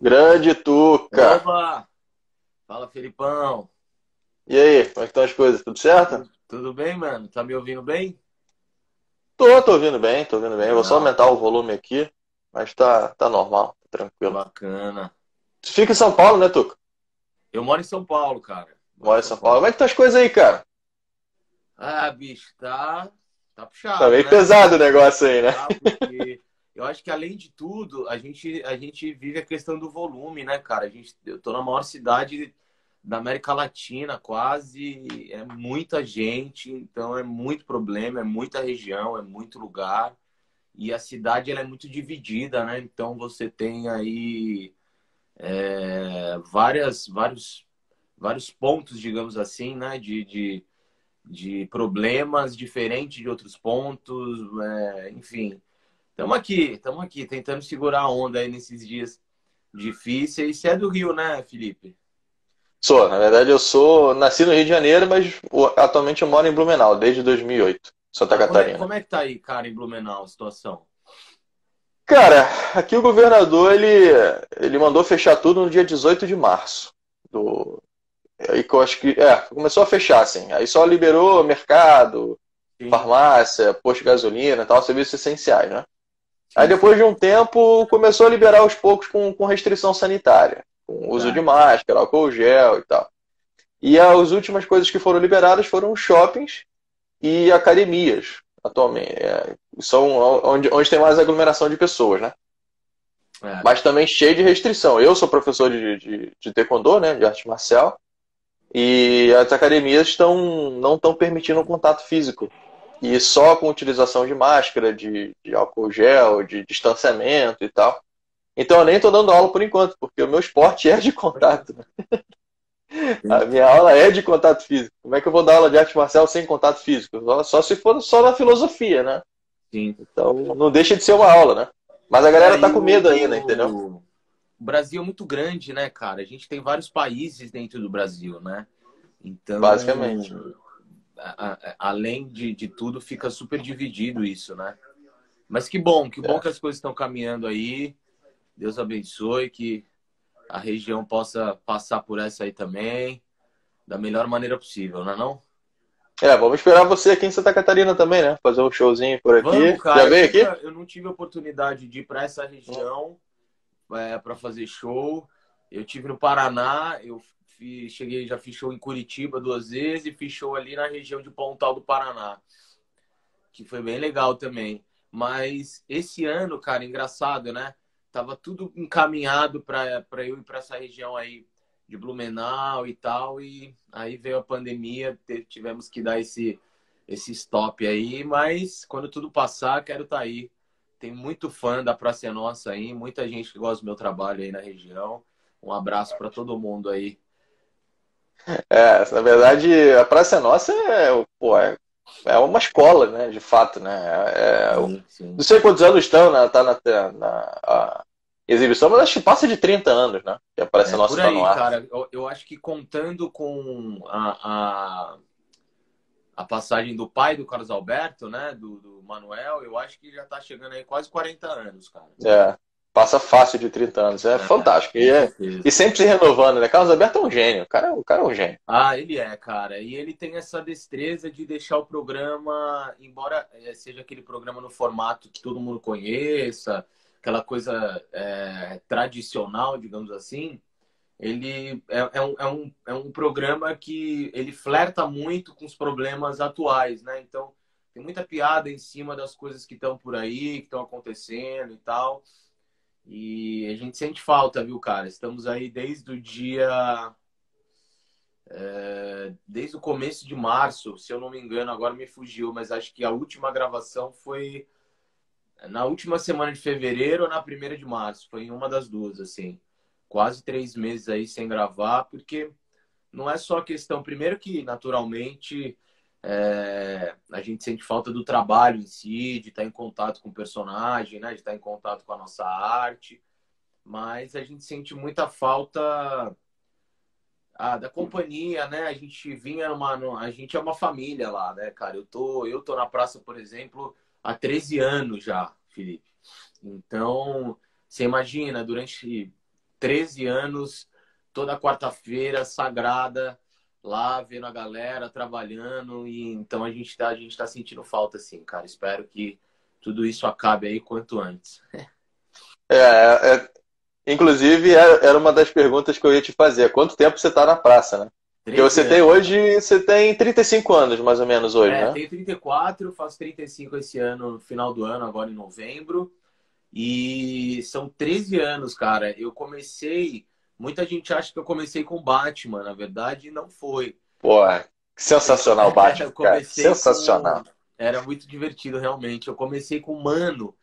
Grande Tuca! Opa! Fala, Felipão! E aí, como é que estão as coisas? Tudo certo? Tudo bem, mano? Tá me ouvindo bem? Tô, tô ouvindo bem, tô ouvindo bem. Vou só Não. aumentar o volume aqui, mas tá, tá normal, tá tranquilo. Bacana. Tu fica em São Paulo, né, Tuca? Eu moro em São Paulo, cara. Mora em São Paulo. Como é que estão as coisas aí, cara? Ah, bicho, tá, tá puxado, Tá meio né? pesado o negócio aí, né? Tá, porque eu acho que além de tudo, a gente, a gente vive a questão do volume, né, cara? A gente, eu tô na maior cidade da América Latina, quase, é muita gente, então é muito problema, é muita região, é muito lugar. E a cidade ela é muito dividida, né? Então você tem aí é, várias, vários, vários pontos, digamos assim, né? De, de, de problemas diferentes de outros pontos, é, enfim. Estamos aqui, estamos aqui, tentando segurar a onda aí nesses dias difíceis. Você é do Rio, né, Felipe? Sou, na verdade eu sou, nasci no Rio de Janeiro, mas atualmente eu moro em Blumenau, desde 2008, Santa Como é, Catarina. como é que tá aí, cara, em Blumenau, a situação? Cara, aqui o governador, ele, ele mandou fechar tudo no dia 18 de março. Do, aí que eu acho que, é, começou a fechar, assim. Aí só liberou mercado, Sim. farmácia, posto de gasolina, tal, serviços essenciais, né? Aí depois de um tempo começou a liberar aos poucos com, com restrição sanitária, com uso Tá. de máscara, álcool gel e tal. E as últimas coisas que foram liberadas foram shoppings e academias, atualmente. É, são onde, onde tem mais aglomeração de pessoas, né? É. Mas também cheio de restrição. Eu sou professor de, de, de taekwondo, né, de arte marcial, e as academias estão não estão permitindo o contato físico. E só com utilização de máscara, de, de álcool gel, de distanciamento e tal. Então eu nem estou dando aula por enquanto, porque o meu esporte é de contato. A minha aula é de contato físico. Como é que eu vou dar aula de arte marcial sem contato físico? Só, só se for só na filosofia, né? Sim. Então não deixa de ser uma aula, né? Mas a galera tá com medo ainda, entendeu? O Brasil é muito grande, né, cara? A gente tem vários países dentro do Brasil, né? Então, Basicamente. A- a- além de, de tudo, fica super dividido isso, né? Mas que bom, que bom É. que as coisas estão caminhando aí. Deus abençoe, que a região possa passar por essa aí também, da melhor maneira possível, não é não? É, vamos esperar você aqui em Santa Catarina também, né? Fazer um showzinho por aqui. Vamos, cara. Já veio eu aqui? nunca- Eu não tive a oportunidade de ir para essa região para fazer show. Eu tive no Paraná, eu cheguei, já show em Curitiba duas vezes e show ali na região de Pontal do Paraná, que foi bem legal também. Mas esse ano, cara, engraçado, né? Tava tudo encaminhado para eu ir para essa região aí de Blumenau e tal, e aí veio a pandemia, tivemos que dar esse esse stop aí, mas quando tudo passar, quero estar aí. Tem muito fã da Praça Nossa aí, muita gente que gosta do meu trabalho aí na região. Um abraço para todo mundo aí. É, na verdade, a Praça é Nossa é, pô, é, é uma escola, né? De fato, né? É, é- Sim, sim. não sei quantos anos estão, né? Tá na, na exibição, mas acho que passa de 30 anos, né? Que a Praça É, Nossa por tá aí, no ar. cara. Eu, eu acho que contando com a, a, a passagem do pai do Carlos Alberto, né? Do, do Manuel, eu acho que já tá chegando aí quase 40 anos, cara. É, passa fácil de 30 anos. É, fantástico. E, é- e sempre se renovando, né? Carlos Alberto é um gênio. O cara, o cara é um gênio. Ah, ele é, cara. E ele tem essa destreza de deixar o programa, embora eh, seja aquele programa no formato que todo mundo conheça, aquela coisa eh, tradicional, digamos assim, ele é, é um, é, um, é um programa que ele flerta muito com os problemas atuais, né? Então, tem muita piada em cima das coisas que estão por aí, que estão acontecendo e tal. E a gente sente falta, viu, cara? Estamos aí desde o dia é, desde o começo de março, se eu não me engano, agora me fugiu, mas acho que a última gravação foi na última semana de fevereiro ou na primeira de março. Foi em uma das duas, assim. Quase três meses aí sem gravar, porque não é só questão. Primeiro, que naturalmente é, a gente sente falta do trabalho em si, de estar em contato com o personagem, né? de estar em contato com a nossa arte, mas a gente sente muita falta ah, da companhia, né? A gente vinha numa, a gente é uma família lá, né, cara? Eu tô, eu tô na praça, por exemplo, há 13 anos já, Felipe. Então, você imagina, durante 13 anos, toda quarta-feira, sagrada, lá vendo a galera trabalhando. E então a gente tá, a gente tá sentindo falta, assim, cara. Espero que tudo isso acabe aí quanto antes. É, é, é inclusive era uma das perguntas que eu ia te fazer. Quanto tempo você está na praça, né? Porque você tem hoje, você tem 35 anos, mais ou menos, hoje, é, né? tenho 34, faço 35 esse ano, no final do ano, agora em novembro. E são 13 anos, cara. Eu comecei. Muita gente acha que eu comecei com Batman, na verdade, não foi. Pô, sensacional, Batman. cara. Sensacional. Com... Era muito divertido, realmente. Eu comecei com Mano,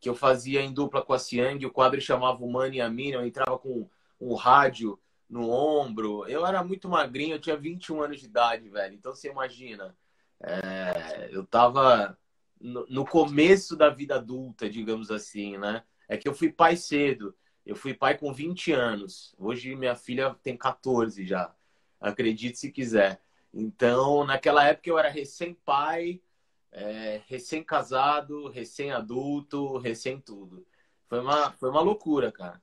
que eu fazia em dupla com a Siang. O quadro chamava o Mano e a Mina. Eu entrava com um rádio no ombro. Eu era muito magrinho, eu tinha 21 anos de idade, velho. Então você imagina. É... eu tava no, começo da vida adulta, digamos assim, né? É que eu fui pai cedo. Eu fui pai com 20 anos. Hoje minha filha tem 14 já. Acredite se quiser. Então, naquela época eu era recém-pai, é, recém-casado, recém-adulto, recém-tudo. Foi uma, foi uma loucura, cara.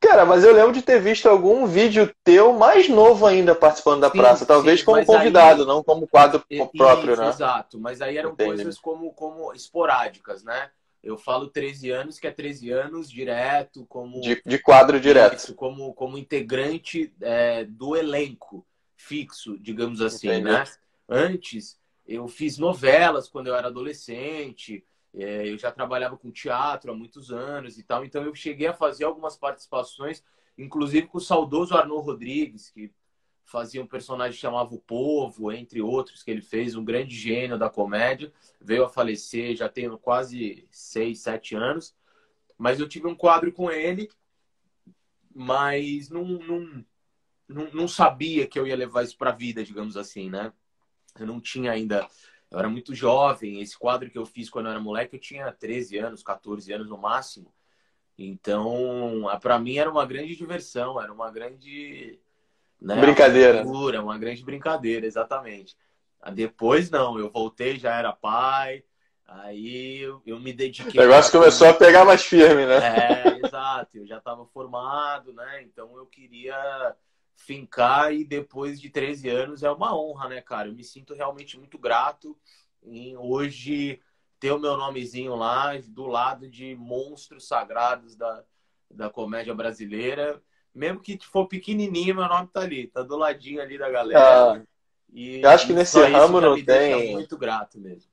Cara, mas eu lembro de ter visto algum vídeo teu mais novo ainda participando da sim, praça, talvez sim, como convidado, aí... não como quadro próprio, Isso, né? Exato, mas aí eram Entendi. coisas como, como esporádicas, né? Eu falo 13 anos, que é 13 anos direto, como. De, de quadro direto. Como, como integrante é, do elenco fixo, digamos assim, Entendi. né? Antes, eu fiz novelas quando eu era adolescente, é, eu já trabalhava com teatro há muitos anos e tal, então eu cheguei a fazer algumas participações, inclusive com o saudoso Arnaud Rodrigues, que fazia um personagem que chamava O Povo, entre outros, que ele fez, um grande gênio da comédia, veio a falecer, já tem quase seis, sete anos, mas eu tive um quadro com ele, mas não, não, não, não sabia que eu ia levar isso para a vida, digamos assim, né? Eu não tinha ainda eu era muito jovem. Esse quadro que eu fiz quando eu era moleque, eu tinha 13 anos, 14 anos no máximo. Então, para mim era uma grande diversão, era uma grande né, brincadeira, uma, uma grande brincadeira, exatamente. Depois não, eu voltei, já era pai, aí eu, eu me dediquei. O negócio começou a pegar mais firme, né? É, exato. Eu já estava formado, né? Então eu queria fincar e depois de 13 anos é uma honra, né, cara? Eu me sinto realmente muito grato em hoje ter o meu nomezinho lá do lado de monstros sagrados da, da comédia brasileira. Mesmo que for pequenininho, meu nome tá ali, tá do ladinho ali da galera. Ah, e, eu acho que nesse ramo não tem. muito grato mesmo.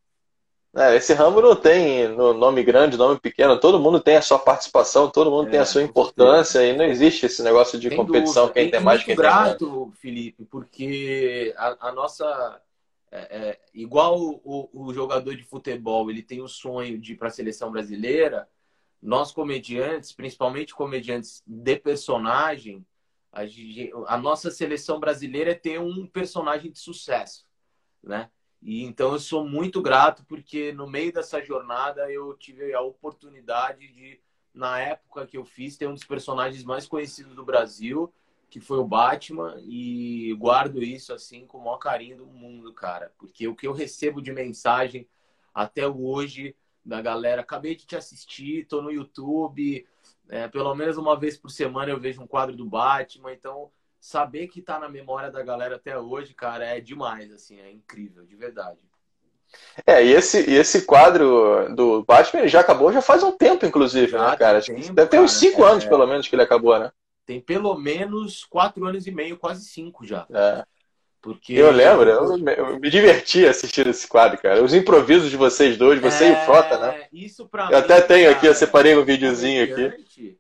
É, esse ramo não tem no nome grande, nome pequeno, todo mundo tem a sua participação, todo mundo é, tem a sua importância e não existe esse negócio de Sem competição, dúvida. quem tem mais, quem grato, tem menos. Felipe, porque a, a nossa. É, é, igual o, o, jogador de futebol, ele tem o sonho de ir para a seleção brasileira, nós comediantes, principalmente comediantes de personagem, a, a nossa seleção brasileira é ter um personagem de sucesso, né? E então eu sou muito grato porque no meio dessa jornada eu tive a oportunidade de, na época que eu fiz, ter um dos personagens mais conhecidos do Brasil, que foi o Batman, e guardo isso assim com o maior carinho do mundo, cara. Porque o que eu recebo de mensagem até hoje da galera, acabei de te assistir, tô no YouTube, é, pelo menos uma vez por semana eu vejo um quadro do Batman, então saber que tá na memória da galera até hoje, cara, é demais, assim, é incrível, de verdade. É, e esse, e esse quadro do Batman já acabou já faz um tempo, inclusive, já né, cara? Tempo, deve ter uns cinco é, anos, pelo menos, que ele acabou, né? Tem pelo menos quatro anos e meio, quase cinco já. É. Porque... Eu lembro, eu, me diverti assistindo esse quadro, cara. Os improvisos de vocês dois, você é, e o Frota, né? Isso pra eu mim, até tenho cara, aqui, eu separei um videozinho aqui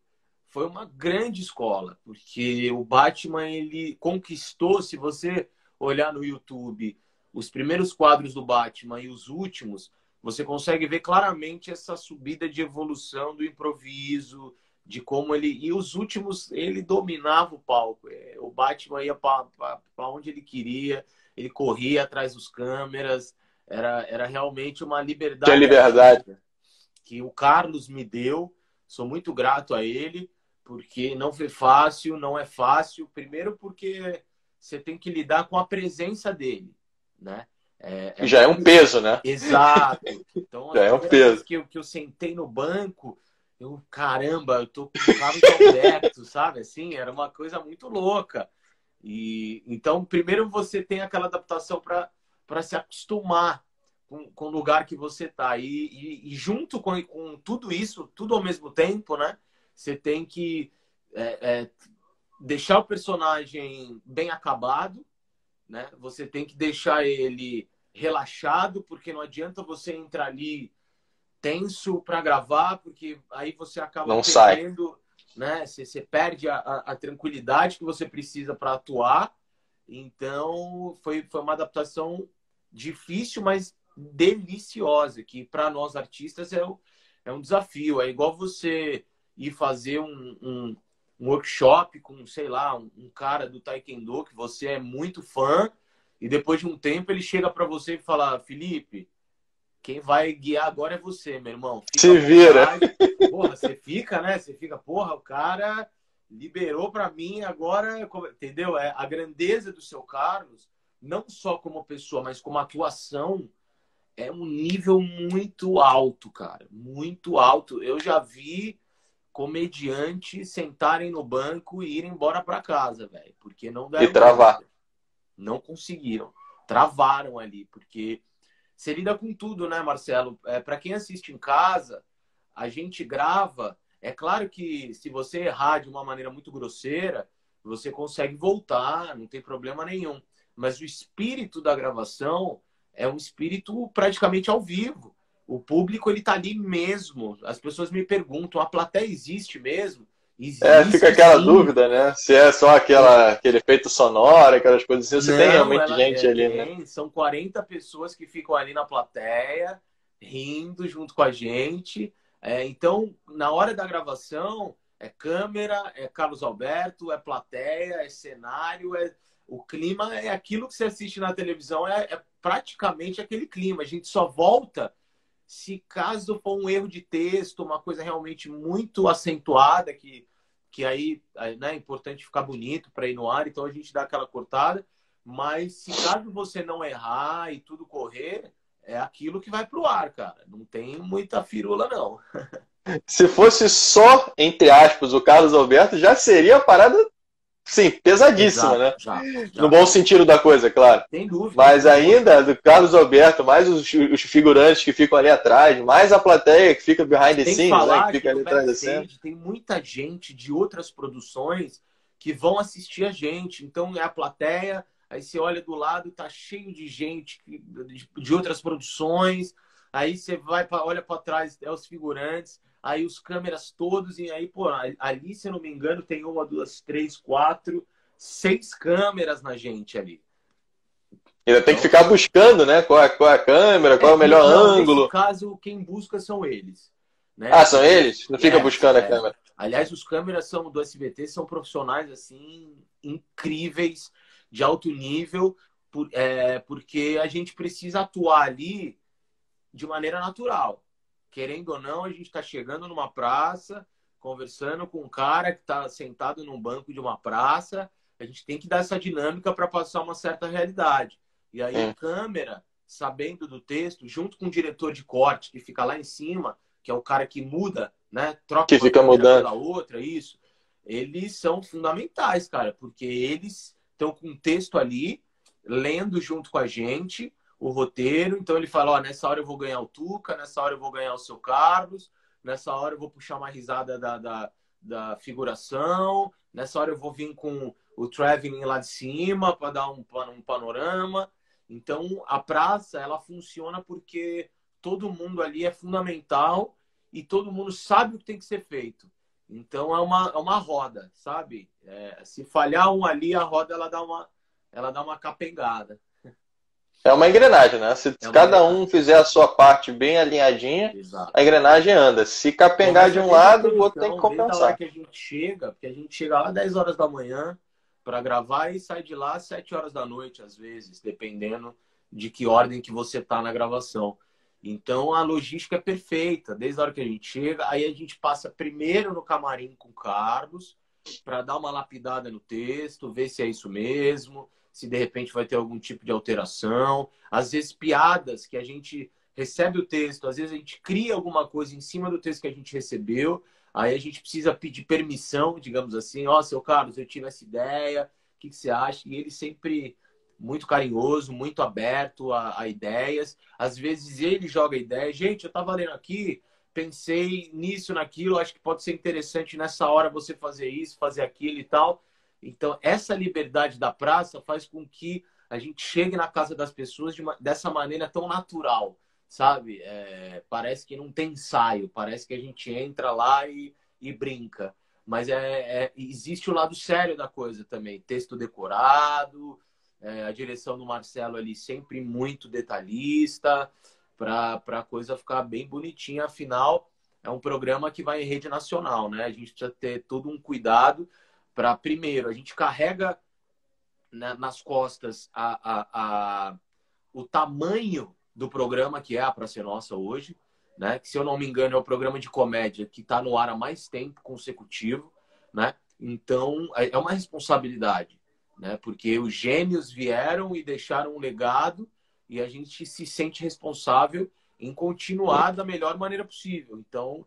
foi uma grande escola, porque o Batman ele conquistou, se você olhar no YouTube, os primeiros quadros do Batman e os últimos, você consegue ver claramente essa subida de evolução do improviso, de como ele e os últimos ele dominava o palco. É, o Batman ia para onde ele queria, ele corria atrás dos câmeras, era, era realmente uma liberdade. Tinha liberdade que o Carlos me deu. Sou muito grato a ele porque não foi fácil, não é fácil. Primeiro porque você tem que lidar com a presença dele, né? É, é já é um peso, né? Exato. Então, já é um peso. Que eu, que eu sentei no banco Eu, caramba, eu tô com o Carlos Alberto, sabe? Assim, era uma coisa muito louca. E então, primeiro você tem aquela adaptação para se acostumar com, com, o lugar que você está. E, e, e, junto com, com tudo isso, tudo ao mesmo tempo, né? Você tem que é, é, deixar o personagem bem acabado, né? Você tem que deixar ele relaxado, porque não adianta você entrar ali tenso para gravar, porque aí você acaba não perdendo, sai. né? Você, você perde a, a, tranquilidade que você precisa para atuar. Então, foi, foi uma adaptação difícil, mas deliciosa, que para nós artistas é, é um desafio. É igual você ir fazer um, um, um workshop com, sei lá, um, um, cara do Taekwondo que você é muito fã, e depois de um tempo ele chega para você e fala: Felipe, quem vai guiar agora é você, meu irmão. Fica Se vira. Porra, você fica, né? Você fica, porra, o cara liberou para mim agora, entendeu? É a grandeza do seu Carlos, não só como pessoa, mas como atuação é um nível muito alto, cara. Muito alto. Eu já vi comediantes sentarem no banco e irem embora para casa, velho. Porque não deram. E travar. Nada. Não conseguiram. Travaram ali. Porque você lida com tudo, né, Marcelo? É, para quem assiste em casa, a gente grava. É claro que se você errar de uma maneira muito grosseira, você consegue voltar, não tem problema nenhum. Mas o espírito da gravação é um espírito praticamente ao vivo. O público ele tá ali mesmo. As pessoas me perguntam: a plateia existe mesmo? Existe, é, fica aquela sim. dúvida, né? Se é só aquela, aquele efeito sonoro, aquelas coisas assim, você Não, tem realmente gente é, ali, né? tem. né? São 40 pessoas que ficam ali na plateia, rindo junto com a gente. É, então, na hora da gravação, é câmera, é Carlos Alberto, é plateia, é cenário, é o clima é aquilo que você assiste na televisão, é, é praticamente aquele clima. A gente só volta se caso for um erro de texto, uma coisa realmente muito acentuada, que, que aí né, é importante ficar bonito para ir no ar, então a gente dá aquela cortada. Mas se caso você não errar e tudo correr, é aquilo que vai pro ar, cara. Não tem muita firula, não. Se fosse só, entre aspas, o Carlos Alberto, já seria a parada Sim, pesadíssima, Exato, né? Já, já. No bom sentido da coisa, claro. Sem dúvida. Mas ainda, do Carlos Alberto, mais os, os, figurantes que ficam ali atrás, mais a plateia que fica behind the scenes, né? Que fica ali atrás da cena. Tem muita gente de outras produções que vão assistir a gente. Então é a plateia, aí você olha do lado, tá cheio de gente de outras produções. Aí você vai, pra, olha para trás, é os figurantes aí os câmeras todos, e aí, pô, ali, se eu não me engano, tem uma, duas, três, quatro, seis câmeras na gente ali. Ainda tem que ficar buscando, né? Qual é, qual é a câmera, qual é, é o melhor não, ângulo. No caso, quem busca são eles. Né? Ah, são eles? Não fica é, buscando é. a câmera. Aliás, os câmeras são do SBT são profissionais assim incríveis, de alto nível, por, é, porque a gente precisa atuar ali de maneira natural querendo ou não, a gente está chegando numa praça, conversando com um cara que está sentado num banco de uma praça. A gente tem que dar essa dinâmica para passar uma certa realidade. E aí, é. a câmera, sabendo do texto, junto com o diretor de corte, que fica lá em cima, que é o cara que muda, né? Troca que fica mudando pela outra, isso. Eles são fundamentais, cara, porque eles estão com o texto ali, lendo junto com a gente, o roteiro. Então ele fala: ó, nessa hora eu vou ganhar o Tuca, nessa hora eu vou ganhar o seu Carlos, nessa hora eu vou puxar uma risada da, da, da figuração, nessa hora eu vou vir com o traveling lá de cima para dar um, um panorama. Então a praça ela funciona porque todo mundo ali é fundamental e todo mundo sabe o que tem que ser feito. Então é uma, é uma roda, sabe? É, se falhar um ali, a roda ela dá uma, ela dá uma capengada. É uma engrenagem, né? Se é cada engrenagem. um fizer a sua parte bem alinhadinha, Exato. a engrenagem anda. Se capengar de um lado, o outro tem que compensar. que a gente chega, porque a gente chega lá 10 horas da manhã para gravar e sai de lá às 7 horas da noite, às vezes, dependendo de que ordem que você tá na gravação. Então a logística é perfeita, desde a hora que a gente chega, aí a gente passa primeiro no camarim com o Carlos para dar uma lapidada no texto, ver se é isso mesmo, se de repente vai ter algum tipo de alteração. Às vezes, piadas que a gente recebe o texto, às vezes a gente cria alguma coisa em cima do texto que a gente recebeu, aí a gente precisa pedir permissão, digamos assim, ó, oh, seu Carlos, eu tive essa ideia, o que, que você acha? E ele sempre muito carinhoso, muito aberto a, a, ideias. Às vezes ele joga ideia. Gente, eu estava lendo aqui, pensei nisso, naquilo, acho que pode ser interessante nessa hora você fazer isso, fazer aquilo e tal. Então, essa liberdade da praça faz com que a gente chegue na casa das pessoas de uma, dessa maneira tão natural sabe? É, parece que não tem ensaio, parece que a gente entra lá e, e brinca. Mas é, é, existe o lado sério da coisa também. Texto decorado, é, a direção do Marcelo ali sempre muito detalhista, para a coisa ficar bem bonitinha. Afinal, é um programa que vai em rede nacional, né? A gente precisa ter todo um cuidado para, primeiro, a gente carrega né, nas costas a, a, a, o tamanho do programa que é a Pra Ser Nossa hoje, né? Que, se eu não me engano, é o programa de comédia que está no ar há mais tempo consecutivo, né? Então, é, é uma responsabilidade, né? Porque os gênios vieram e deixaram um legado e a gente se sente responsável em continuar da melhor maneira possível. Então,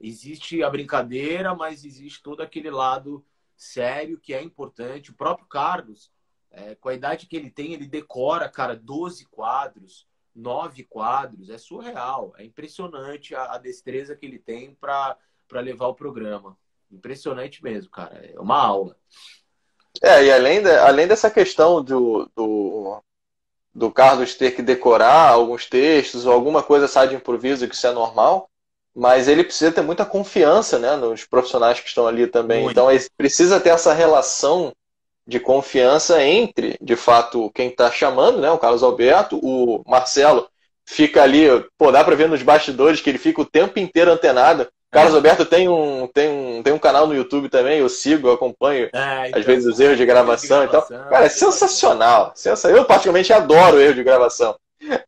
existe a brincadeira, mas existe todo aquele lado sério que é importante. O próprio Carlos, é, com a idade que ele tem, ele decora, cara, 12 quadros, nove quadros, é surreal. É impressionante a, a destreza que ele tem para levar o programa. Impressionante mesmo, cara. É uma aula. É, e além, de, além dessa questão do, do, do Carlos ter que decorar alguns textos ou alguma coisa sai de improviso, que isso é normal, mas ele precisa ter muita confiança né, nos profissionais que estão ali também. Muito. Então, ele precisa ter essa relação de confiança entre, de fato, quem está chamando, né, o Carlos Alberto, o Marcelo fica ali, pô, dá para ver nos bastidores que ele fica o tempo inteiro antenado. Carlos é. Alberto tem um, tem, um, tem um canal no YouTube também, eu sigo, eu acompanho, é, então, às vezes, os erros de gravação, de gravação e tal. Cara, é sensacional. sensacional. Eu, particularmente, adoro erro de gravação.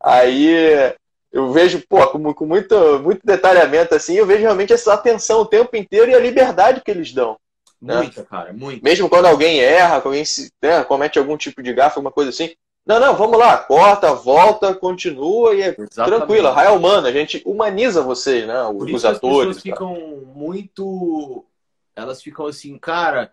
Aí eu vejo, pô, com, com muito, muito detalhamento assim, eu vejo realmente essa atenção o tempo inteiro e a liberdade que eles dão. Né? Muita, né? cara, muito. Mesmo quando alguém erra, alguém se, né, comete algum tipo de gafe, alguma coisa assim. Não, não, vamos lá, corta, volta, continua e é Exatamente. tranquilo. Raia humana, a gente humaniza vocês, né? Os, os atores. As pessoas ficam muito. Elas ficam assim, cara,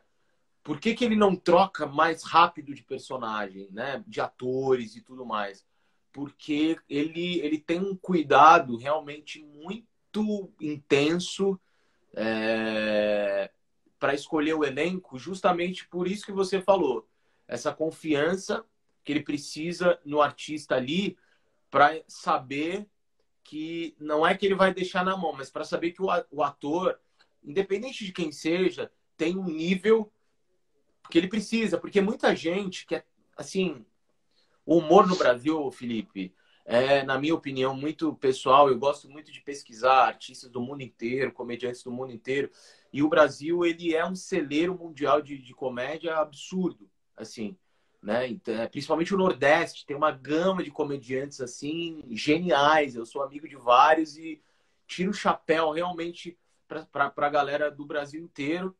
por que, que ele não troca mais rápido de personagem, né? De atores e tudo mais? Porque ele, ele tem um cuidado realmente muito intenso. É para escolher o elenco, justamente por isso que você falou. Essa confiança que ele precisa no artista ali para saber que não é que ele vai deixar na mão, mas para saber que o ator, independente de quem seja, tem um nível que ele precisa, porque muita gente que é assim, o humor no Brasil, Felipe, é, na minha opinião, muito pessoal. Eu gosto muito de pesquisar artistas do mundo inteiro, comediantes do mundo inteiro. E o Brasil, ele é um celeiro mundial de, de comédia absurdo, assim, né? Então, é, principalmente o Nordeste, tem uma gama de comediantes, assim, geniais. Eu sou amigo de vários e tiro o chapéu realmente para a galera do Brasil inteiro.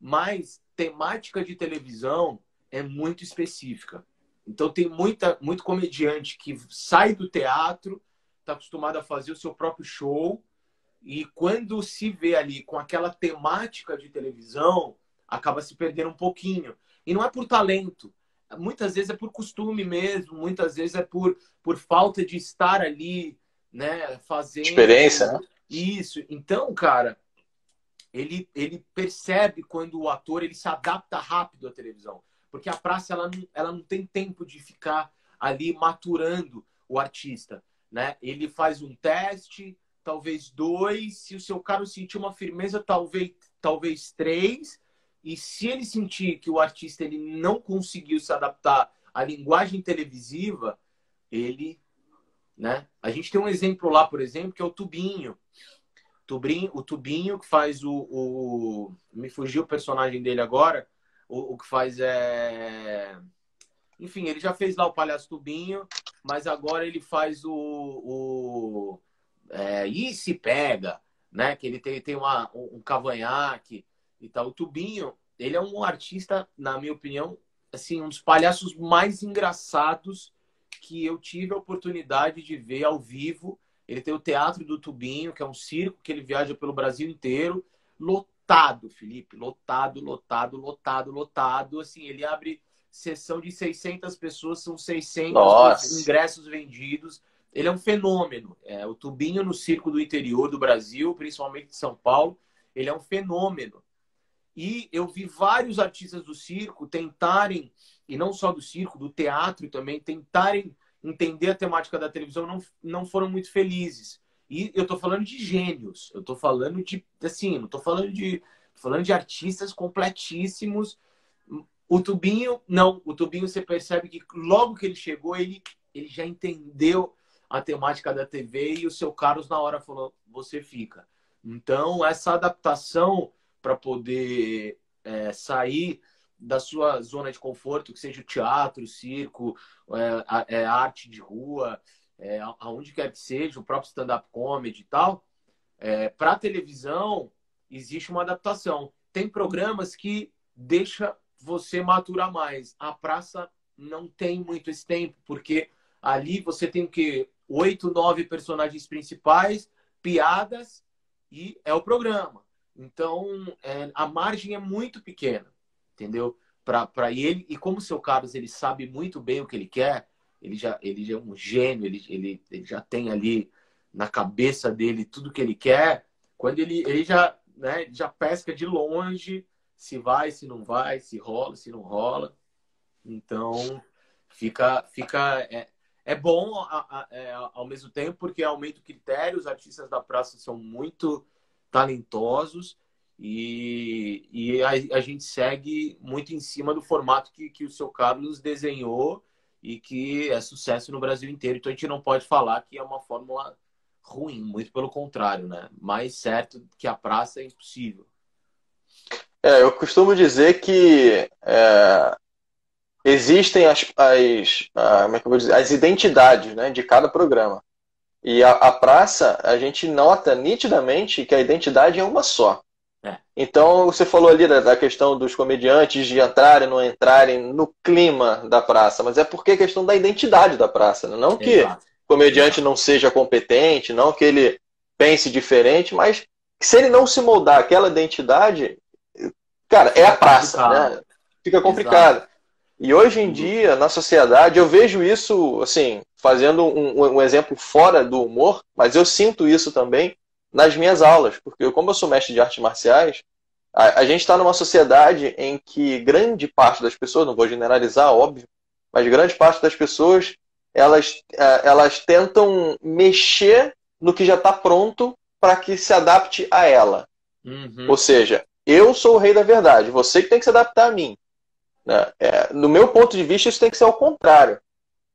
Mas temática de televisão é muito específica. Então tem muita, muito comediante que sai do teatro, está acostumado a fazer o seu próprio show e quando se vê ali com aquela temática de televisão, acaba se perdendo um pouquinho. E não é por talento, muitas vezes é por costume mesmo, muitas vezes é por, por falta de estar ali, né, fazendo. Experiência, né? Isso. Então, cara, ele, ele percebe quando o ator ele se adapta rápido à televisão. Porque a praça ela não, ela não tem tempo de ficar ali maturando o artista. Né? Ele faz um teste, talvez dois. Se o seu cara sentir uma firmeza, talvez, talvez três. E se ele sentir que o artista ele não conseguiu se adaptar à linguagem televisiva, ele, né? A gente tem um exemplo lá, por exemplo, que é o Tubinho. Tubinho o Tubinho que faz o, o, me fugiu o personagem dele agora. O, o que faz é enfim, ele já fez lá o Palhaço Tubinho, mas agora ele faz o, o é, e se pega, né? Que ele tem, tem uma, um cavanhaque e tal. O Tubinho, ele é um artista, na minha opinião, assim, um dos palhaços mais engraçados que eu tive a oportunidade de ver ao vivo Ele tem o Teatro do Tubinho, que é um circo que ele viaja pelo Brasil inteiro, lotado, Felipe, lotado, lotado, lotado, lotado. Assim, ele abre sessão de 600 pessoas, são 600 Nossa. ingressos vendidos. Ele é um fenômeno. É, o Tubinho no circo do interior do Brasil, principalmente de São Paulo, ele é um fenômeno. E eu vi vários artistas do circo tentarem, e não só do circo, do teatro também, tentarem entender a temática da televisão, não, não foram muito felizes. E eu tô falando de gênios, eu tô falando de, assim, não tô falando de, tô falando de artistas completíssimos. O Tubinho, não, o Tubinho você percebe que logo que ele chegou, ele, ele já entendeu a temática da TV e o seu Carlos na hora falou, você fica. Então, essa adaptação para poder é, sair da sua zona de conforto, que seja o teatro, o circo, é, é arte de rua, é, aonde quer que seja, o próprio stand-up comedy e tal, é, para televisão existe uma adaptação. Tem programas que deixa você maturar mais. A praça não tem muito esse tempo, porque ali você tem o quê? Oito, nove personagens principais, piadas e é o programa. Então, é, a margem é muito pequena, entendeu? Para ele, e como o seu Carlos ele sabe muito bem o que ele quer, ele já, ele já é um gênio, ele, ele, ele já tem ali na cabeça dele tudo que ele quer. Quando ele, ele já, né, já pesca de longe se vai, se não vai, se rola, se não rola. Então, fica, fica é, é bom a, a, é, ao mesmo tempo porque aumenta o critério. Os artistas da praça são muito talentosos e, e a, gente segue muito em cima do formato que, que o seu Carlos desenhou e que é sucesso no Brasil inteiro. Então a gente não pode falar que é uma fórmula ruim, muito pelo contrário, né? Mais certo que a praça é impossível. É, eu costumo dizer que é, existem as, as, como é que eu vou dizer, as identidades né, de cada programa. E a, a, praça, a gente nota nitidamente que a identidade é uma só. É. Então, você falou ali da, da, questão dos comediantes de entrarem, não entrarem no clima da praça, mas é porque é questão da identidade da praça. Né? Não que Exato. o comediante não seja competente, não que ele pense diferente, mas se ele não se moldar aquela identidade, cara, é a praça, né? Fica complicado. Exato. E hoje em dia, na sociedade, eu vejo isso, assim, fazendo um, um, exemplo fora do humor, mas eu sinto isso também nas minhas aulas, porque como eu sou mestre de artes marciais, a, a gente está numa sociedade em que grande parte das pessoas, não vou generalizar, óbvio, mas grande parte das pessoas, elas, é, elas tentam mexer no que já está pronto para que se adapte a ela. Uhum. Ou seja, eu sou o rei da verdade, você que tem que se adaptar a mim. Né? É, no meu ponto de vista, isso tem que ser ao contrário.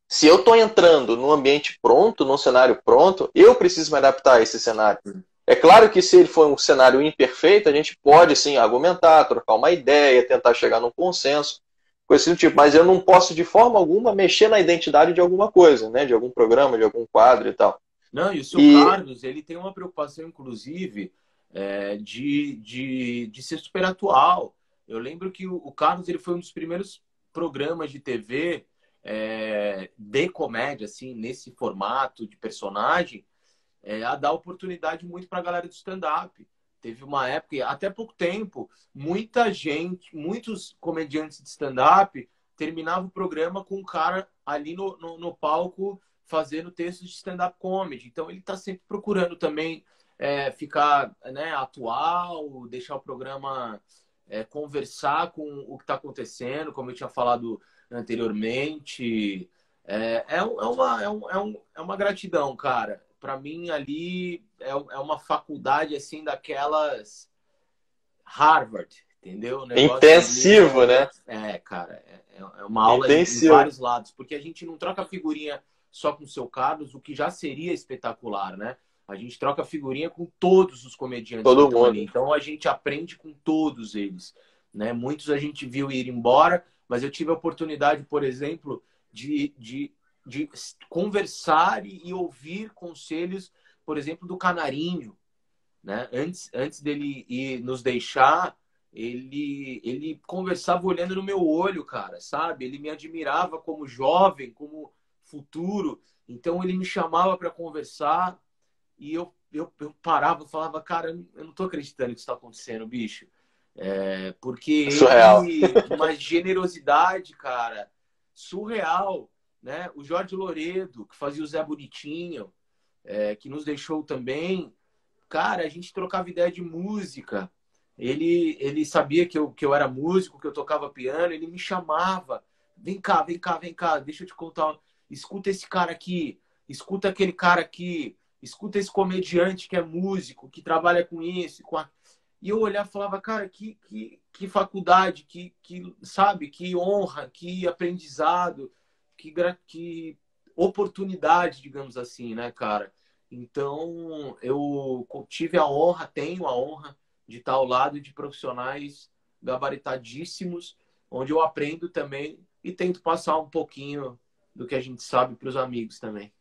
Se eu estou entrando num ambiente pronto, num cenário pronto, eu preciso me adaptar a esse cenário. É claro que se ele for um cenário imperfeito, a gente pode sim argumentar, trocar uma ideia, tentar chegar num consenso, coisa do tipo. Mas eu não posso de forma alguma mexer na identidade de alguma coisa, né? De algum programa, de algum quadro e tal. Não, e o seu e... Carlos, ele tem uma preocupação, inclusive, é, de, de, de ser super atual. Eu lembro que o, o Carlos ele foi um dos primeiros programas de TV é, de comédia, assim, nesse formato de personagem, é, a dar oportunidade muito para a galera do stand-up. Teve uma época, até pouco tempo, muita gente, muitos comediantes de stand-up terminavam o programa com um cara ali no, no, no palco fazendo textos de stand-up comedy. Então ele está sempre procurando também é, ficar né, atual, deixar o programa é, conversar com o que está acontecendo, como eu tinha falado anteriormente. É, é, é, uma, é, um, é, um, é uma gratidão, cara. Para mim, ali é, é uma faculdade assim daquelas Harvard, entendeu? Intensivo, ali, né? É, cara, é, é uma aula Intensivo. de vários lados, porque a gente não troca figurinha só com o seu Carlos, o que já seria espetacular, né? A gente troca figurinha com todos os comediantes Todo mundo. Ali. Então a gente aprende com todos eles. Né? Muitos a gente viu ir embora, mas eu tive a oportunidade, por exemplo, de, de, de conversar e, ouvir conselhos, por exemplo, do Canarinho. Né? Antes, antes dele ir nos deixar, ele, ele conversava olhando no meu olho, cara, sabe? Ele me admirava como jovem, como futuro. Então ele me chamava para conversar e eu, eu, eu parava, falava, cara, eu não tô acreditando que isso tá acontecendo, bicho. É, porque surreal. Ele, uma generosidade, cara, surreal, né? O Jorge Loredo, que fazia o Zé Bonitinho, é, que nos deixou também. Cara, a gente trocava ideia de música. Ele, ele sabia que eu, que eu era músico, que eu tocava piano, ele me chamava. Vem cá, vem cá, vem cá, deixa eu te contar. Escuta esse cara aqui, escuta aquele cara aqui, escuta esse comediante que é músico, que trabalha com isso, com a... E eu olhava e falava, cara, que, que, que faculdade, que, que, sabe, que honra, que aprendizado, que, que oportunidade, digamos assim, né, cara? Então, eu tive a honra, tenho a honra de estar ao lado de profissionais gabaritadíssimos, onde eu aprendo também e tento passar um pouquinho do que a gente sabe para os amigos também.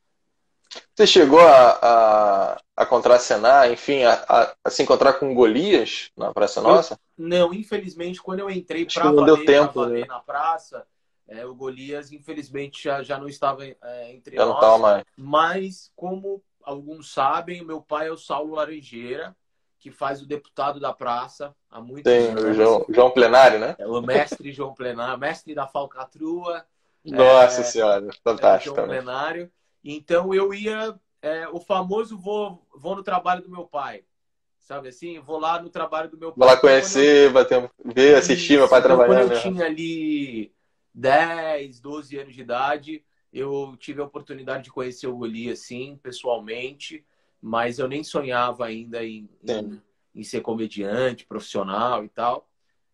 Você chegou a, a, a contracenar, enfim, a, a, a, se encontrar com Golias na Praça Nossa? Eu, não, infelizmente, quando eu entrei para valer, tempo, valer né? na praça, é, o Golias, infelizmente, já, já não estava é, entre já nós. Não mais. Mas, como alguns sabem, meu pai é o Saulo Laranjeira, que faz o deputado da praça há muito tempo. Tem o João, João Plenário, né? É o mestre João Plenário, mestre da falcatrua. Nossa é, senhora, fantástico. É João Plenário. Então eu ia, é, o famoso vou, vou no trabalho do meu pai. Sabe assim? Vou lá no trabalho do meu pai. Vou lá conhecer, eu... bater, ver, assistir meu pai trabalhando. Quando eu tinha ali 10, 12 anos de idade, eu tive a oportunidade de conhecer o Golias, sim, pessoalmente, mas eu nem sonhava ainda em, em, em, ser comediante, profissional e tal.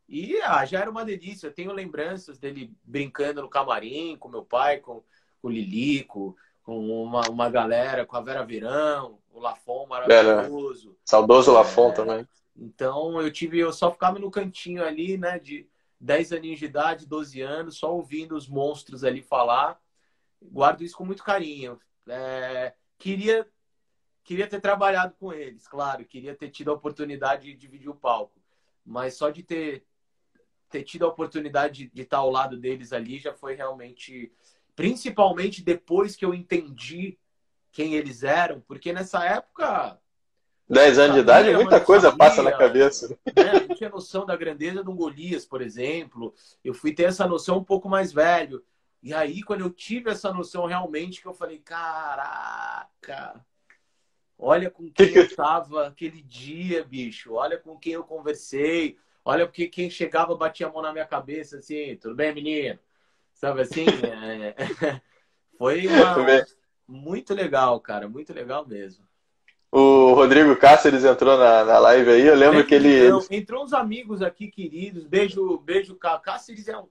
E ah, já era uma delícia. Eu tenho lembranças dele brincando no camarim com meu pai, com, com o Lilico, com uma, uma galera, com a Vera Verão, o Lafon maravilhoso. É, Saudoso é, Lafon também. Então eu tive, eu só ficava no cantinho ali, né, de 10 aninhos de idade, 12 anos, só ouvindo os monstros ali falar. Guardo isso com muito carinho. É, queria, queria ter trabalhado com eles, claro, queria ter tido a oportunidade de dividir o palco. Mas só de ter, ter tido a oportunidade de, de estar ao lado deles ali já foi realmente Principalmente depois que eu entendi quem eles eram, porque nessa época. 10 anos de idade, muita coisa sabia, passa na cabeça. Né? Eu tinha noção da grandeza de um Golias, por exemplo. Eu fui ter essa noção um pouco mais velho. E aí, quando eu tive essa noção realmente, que eu falei, caraca, olha com quem eu estava aquele dia, bicho. Olha com quem eu conversei. Olha porque quem chegava batia a mão na minha cabeça assim, tudo bem, menino? Sabe assim? É... Foi uma... muito legal, cara. Muito legal mesmo. O Rodrigo Cáceres entrou na, na live aí. Eu lembro é, que ele. Entrou, entrou uns amigos aqui queridos. Beijo, beijo, Cáceres é um.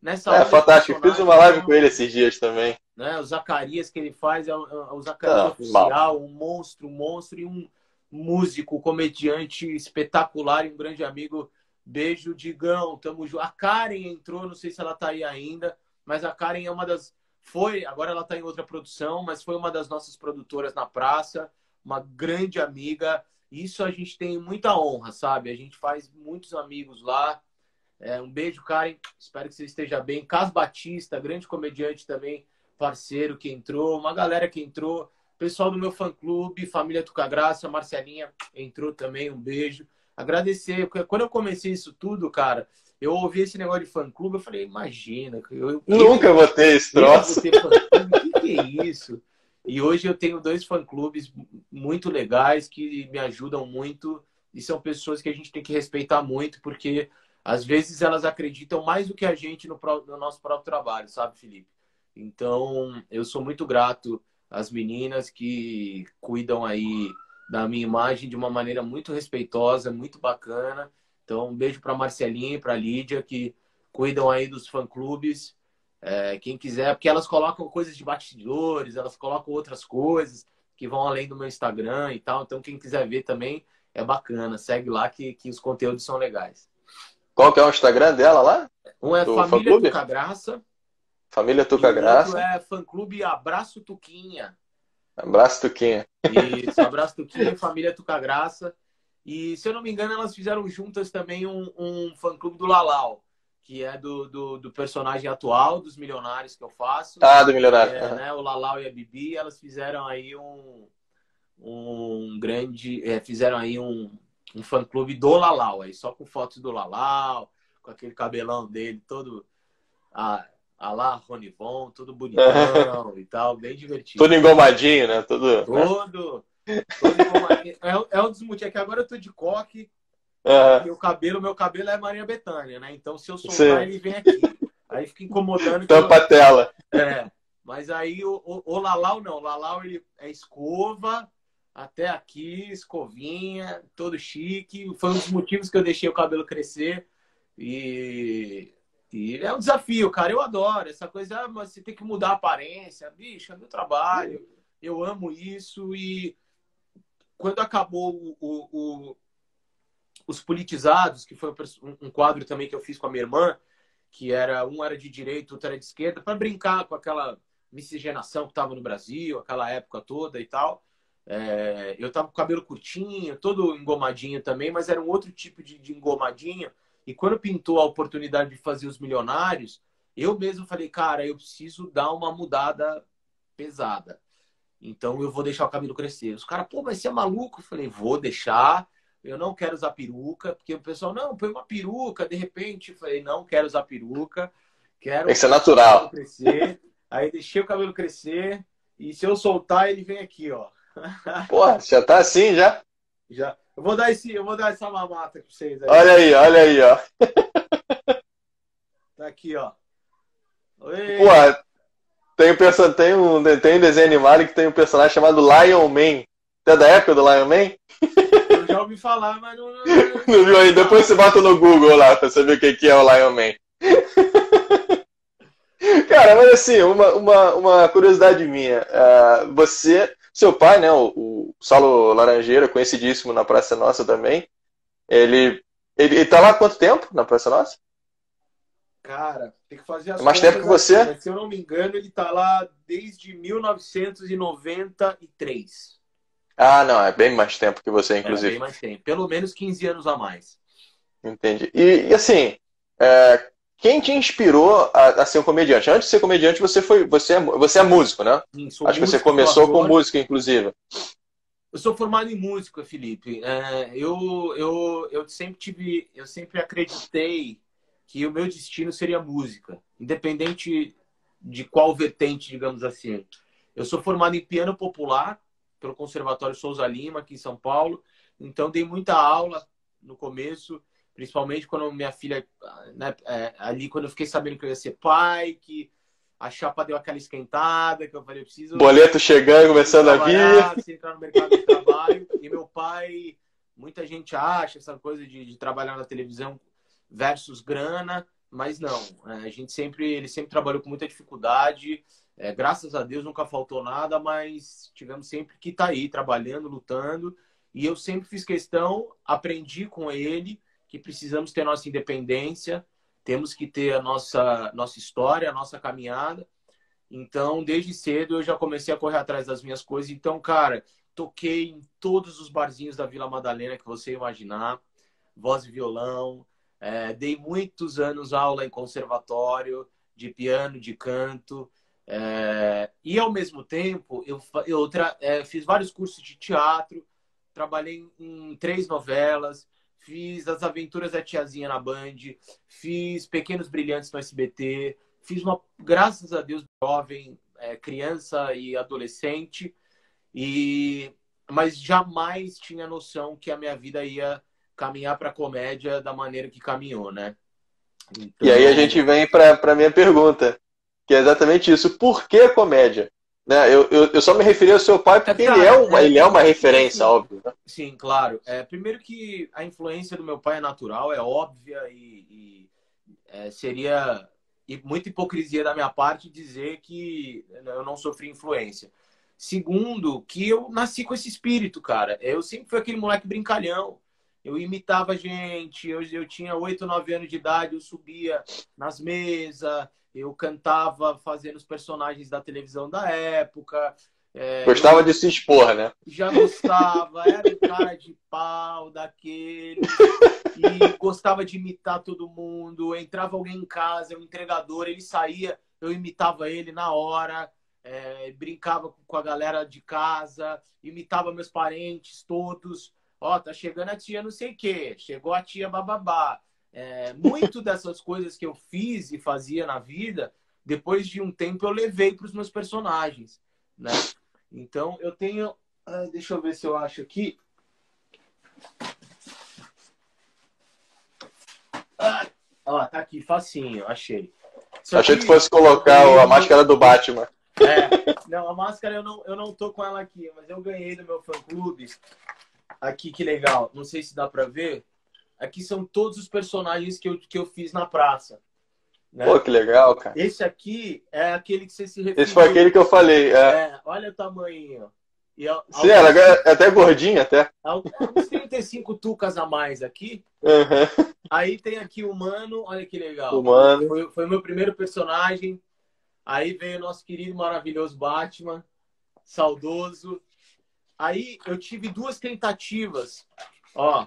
Nessa é fantástico. Fiz uma live com ele esses dias também. Né? O Zacarias que ele faz é o, é o Zacarias Não, oficial, mal. um monstro, um monstro e um músico, comediante espetacular e um grande amigo Beijo, Digão. Tamo junto. A Karen entrou, não sei se ela tá aí ainda, mas a Karen é uma das. Foi, agora ela tá em outra produção, mas foi uma das nossas produtoras na praça, uma grande amiga. Isso a gente tem muita honra, sabe? A gente faz muitos amigos lá. É, um beijo, Karen. Espero que você esteja bem. Cas Batista, grande comediante também, parceiro que entrou. Uma galera que entrou. Pessoal do meu fã-clube, família Tuca Graça, Marcelinha entrou também. Um beijo agradecer. Porque quando eu comecei isso tudo, cara, eu ouvi esse negócio de fã-clube, eu falei, imagina. Eu, Nunca eu, vou ter esse troço. O que, que é isso? E hoje eu tenho dois fã-clubes muito legais que me ajudam muito e são pessoas que a gente tem que respeitar muito porque às vezes elas acreditam mais do que a gente no, no nosso próprio trabalho, sabe, Felipe? Então eu sou muito grato às meninas que cuidam aí da minha imagem de uma maneira muito respeitosa, muito bacana. Então, um beijo para Marcelinha e para Lídia, que cuidam aí dos fã-clubes. É, quem quiser, porque elas colocam coisas de bastidores, elas colocam outras coisas que vão além do meu Instagram e tal. Então, quem quiser ver também é bacana. Segue lá que, que os conteúdos são legais. Qual que é o Instagram dela lá? Um é Do Família Tuca Graça. Família Tuca Graça. é fã-clube Abraço Tuquinha. Abraço, Tuquinha. Isso, abraço, Tuquinha, família Tuca Graça. E, se eu não me engano, elas fizeram juntas também um, um fã-clube do Lalau, que é do, do, do, personagem atual, dos milionários que eu faço. Ah, do milionário. É, né, o Lalau e a Bibi, elas fizeram aí um, um grande. É, fizeram aí um, um fã-clube do Lalau, aí só com fotos do Lalau, com aquele cabelão dele todo. A, a lá, Ronivon, tudo bonitão e tal, bem divertido. Todo engomadinho, né? Todo. Todo. todo engomadinho. É, é um dos motivos. É que agora eu tô de coque. Uhum. E o cabelo, meu cabelo é Maria Bethânia, né? Então se eu soltar, ele vem aqui. Aí fica incomodando. Tampa a tela. É. Mas aí o, o, o Lalau não. O Lalau ele é escova, até aqui, escovinha, todo chique. Foi um dos motivos que eu deixei o cabelo crescer. E, e é um desafio, cara. Eu adoro essa coisa. Ah, mas você tem que mudar a aparência. Bicho, é meu trabalho. Eu amo isso. E quando acabou o, o os politizados, que foi um quadro também que eu fiz com a minha irmã, que era um era de direita, outro era de esquerda, para brincar com aquela miscigenação que estava no Brasil, aquela época toda e tal. É, eu tava com o cabelo curtinho, todo engomadinho também, mas era um outro tipo de, de engomadinho. E quando pintou a oportunidade de fazer os milionários, eu mesmo falei, cara, eu preciso dar uma mudada pesada. Então eu vou deixar o cabelo crescer. Os caras, pô, mas você é maluco? Eu falei, vou deixar. Eu não quero usar peruca, porque o pessoal, não, põe uma peruca, de repente. Eu falei, não quero usar peruca. Quero. Isso é natural. Crescer. Aí deixei o cabelo crescer. E se eu soltar, ele vem aqui, ó. Porra, já tá assim já? Já. Eu vou dar, esse, eu vou dar essa mamata pra vocês aí. Olha aí, olha aí, ó. Tá aqui, ó. Oi. Pô, tem um, tem, um, tem um desenho animado que tem um personagem chamado Lion Man. Até da época do Lion Man? Ouvi falar, mas não. Não, viu aí? Depois você bota no Google lá pra saber o que é o Lion Man. Cara, mas assim, uma, uma, uma curiosidade minha. Uh, você seu pai, né, o, o Saulo Laranjeira, conhecidíssimo na Praça Nossa também, ele, ele, ele tá lá há quanto tempo na Praça Nossa? Cara, tem que fazer as Mais tempo que você? Assim, se eu não me engano, ele tá lá desde 1993. Ah, não, é bem mais tempo que você, inclusive. É bem mais tempo. Pelo menos 15 anos a mais. Entendi. E, e assim, é, quem te inspirou a, a, ser um comediante? Antes de ser comediante, você foi, você é, você é músico, né? Sim, Acho músico, que você começou com música, inclusive. Eu sou formado em música, Felipe. É, eu, eu, eu sempre tive, eu sempre acreditei que o meu destino seria música, independente de qual vertente, digamos assim. Eu sou formado em piano popular pelo Conservatório Souza Lima, aqui em São Paulo. Então, dei muita aula no começo Principalmente quando minha filha, né, é, ali quando eu fiquei sabendo que eu ia ser pai, que a chapa deu aquela esquentada, que eu falei, eu preciso. Boleto chegando, começando a vir. entrar no mercado de trabalho. e meu pai, muita gente acha essa coisa de, de trabalhar na televisão versus grana, mas não. É, a gente sempre, ele sempre trabalhou com muita dificuldade. É, graças a Deus nunca faltou nada, mas tivemos sempre que estar tá aí trabalhando, lutando. E eu sempre fiz questão, aprendi com ele que precisamos ter nossa independência, temos que ter a nossa, nossa história, a nossa caminhada. Então, desde cedo eu já comecei a correr atrás das minhas coisas. Então, cara, toquei em todos os barzinhos da Vila Madalena que você imaginar, voz e violão. É, dei muitos anos aula em conservatório, de piano, de canto. É, e ao mesmo tempo, eu, eu é, fiz vários cursos de teatro, trabalhei em três novelas, fiz As Aventuras da Tiazinha na Band, fiz Pequenos Brilhantes no SBT, fiz uma, graças a Deus, jovem, é, criança e adolescente, e mas jamais tinha noção que a minha vida ia caminhar para a comédia da maneira que caminhou, né? Então... E aí a gente vem para a minha pergunta, que é exatamente isso. Por que comédia? Né? Eu, eu, eu, só me referi ao seu pai porque é, ele, é uma, é, ele é uma referência, sim, óbvio. Né? Sim, claro. É, primeiro que a influência do meu pai é natural, é óbvia e, e é, seria muita hipocrisia da minha parte dizer que eu não sofri influência. Segundo, que eu nasci com esse espírito, cara. Eu sempre fui aquele moleque brincalhão. Eu imitava gente, eu, eu tinha 8, 9 anos de idade, eu subia nas mesas, eu cantava fazendo os personagens da televisão da época. É, gostava eu... de se expor, né? Já gostava, era um cara de pau daquele. e gostava de imitar todo mundo. Entrava alguém em casa, o um entregador, ele saía, eu imitava ele na hora. é, brincava com a galera de casa, imitava meus parentes todos. Ó, tá chegando a tia não sei o quê, chegou a tia bababá. É, muito dessas coisas que eu fiz e fazia na vida, depois de um tempo eu levei para os meus personagens, né? Então eu tenho, ah, deixa eu ver se eu acho aqui. Ah, ó, tá aqui, facinho, achei. Só Achei que, que fosse colocar a máscara do Batman. É, não, a máscara eu não, eu não tô com ela aqui, mas eu ganhei do meu fã-clube. Aqui, que legal. Não sei se dá pra ver. Aqui são todos os personagens que eu, que eu fiz na praça. Né? Pô, que legal, cara. Esse aqui é aquele que você se referiu. Esse foi aquele que eu falei. É, é olha o tamanho. E, Sim, ela é até gordinha, até. Uns 35 tucas a mais aqui. Uhum. Aí tem aqui o Mano, olha que legal. O Mano. Foi, foi o meu primeiro personagem. Aí veio o nosso querido, maravilhoso Batman, saudoso. Aí eu tive duas tentativas, ó,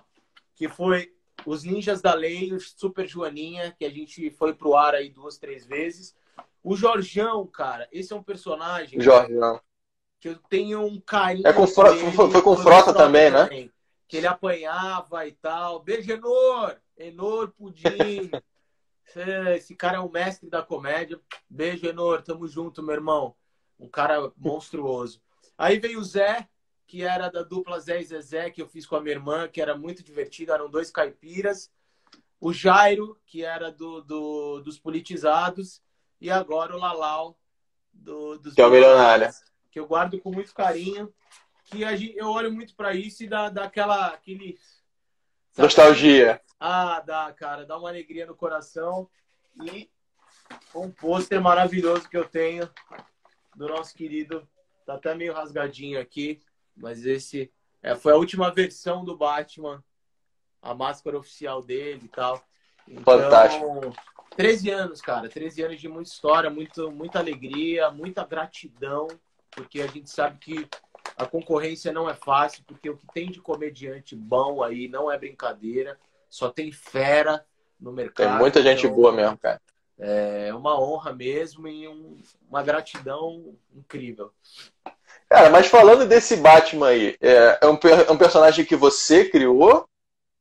que foi os Ninjas da Lei, o Super Joaninha, que a gente foi pro ar aí duas, três vezes. O Jorjão, cara, esse é um personagem. Jorjão que eu tenho um carinho. É com foi, foi, com Frota, também, né? Também, que ele apanhava e tal. Beijo, Enor! Enor Pudim. Esse cara é o mestre da comédia. Beijo, Enor. Tamo junto, meu irmão. Um cara monstruoso. Aí veio o Zé, que era da dupla Zé e Zezé, que eu fiz com a minha irmã, que era muito divertido. Eram dois caipiras. O Jairo, que era do, do dos politizados. E agora o Lalau, do, dos. Que é o milionário que eu guardo com muito carinho, que eu olho muito para isso e dá, dá aquela aquele sabe? nostalgia. Ah, dá, cara, dá uma alegria no coração e um pôster maravilhoso que eu tenho do nosso querido, tá até meio rasgadinho aqui, mas esse é, foi a última versão do Batman, a máscara oficial dele e tal. Então, Fantástico. 13 anos, cara. 13 anos de muita história, muito, muita alegria, muita gratidão porque a gente sabe que a concorrência não é fácil, porque o que tem de comediante bom aí não é brincadeira, só tem fera no mercado. Tem muita gente então, boa mesmo, cara. É uma honra mesmo e um, uma gratidão incrível. Cara, mas falando desse Batman aí, é, é um, é um personagem que você criou?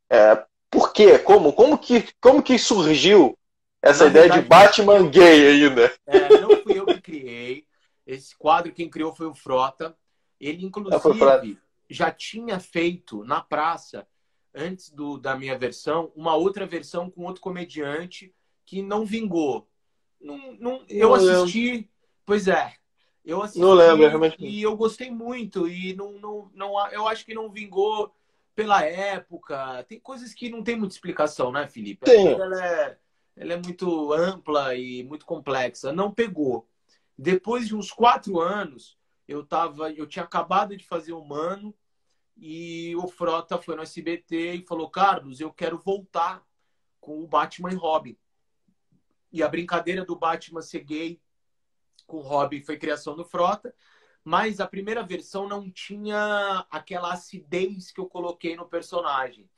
É, por quê? Como? Como que, como que surgiu essa Na ideia verdade, de Batman gay ainda? É, não fui eu que criei. Esse quadro quem criou foi o Frota. Ele, inclusive, já tinha feito na praça, antes do, da minha versão, uma outra versão com outro comediante que não vingou. Não, não, eu assisti. Pois é. Eu assisti não lembro, realmente. e eu gostei muito. E não, não, não, eu acho que não vingou pela época. Tem coisas que não tem muita explicação, né, Felipe? Sim. Ela é, ela é muito ampla e muito complexa. Não pegou. Depois de uns quatro anos, eu tava, eu tinha acabado de fazer Humano e o Frota foi no SBT e falou: Carlos, eu quero voltar com o Batman e Robin. E a brincadeira do Batman ser gay com o Robin foi criação do Frota, mas a primeira versão não tinha aquela acidez que eu coloquei no personagem.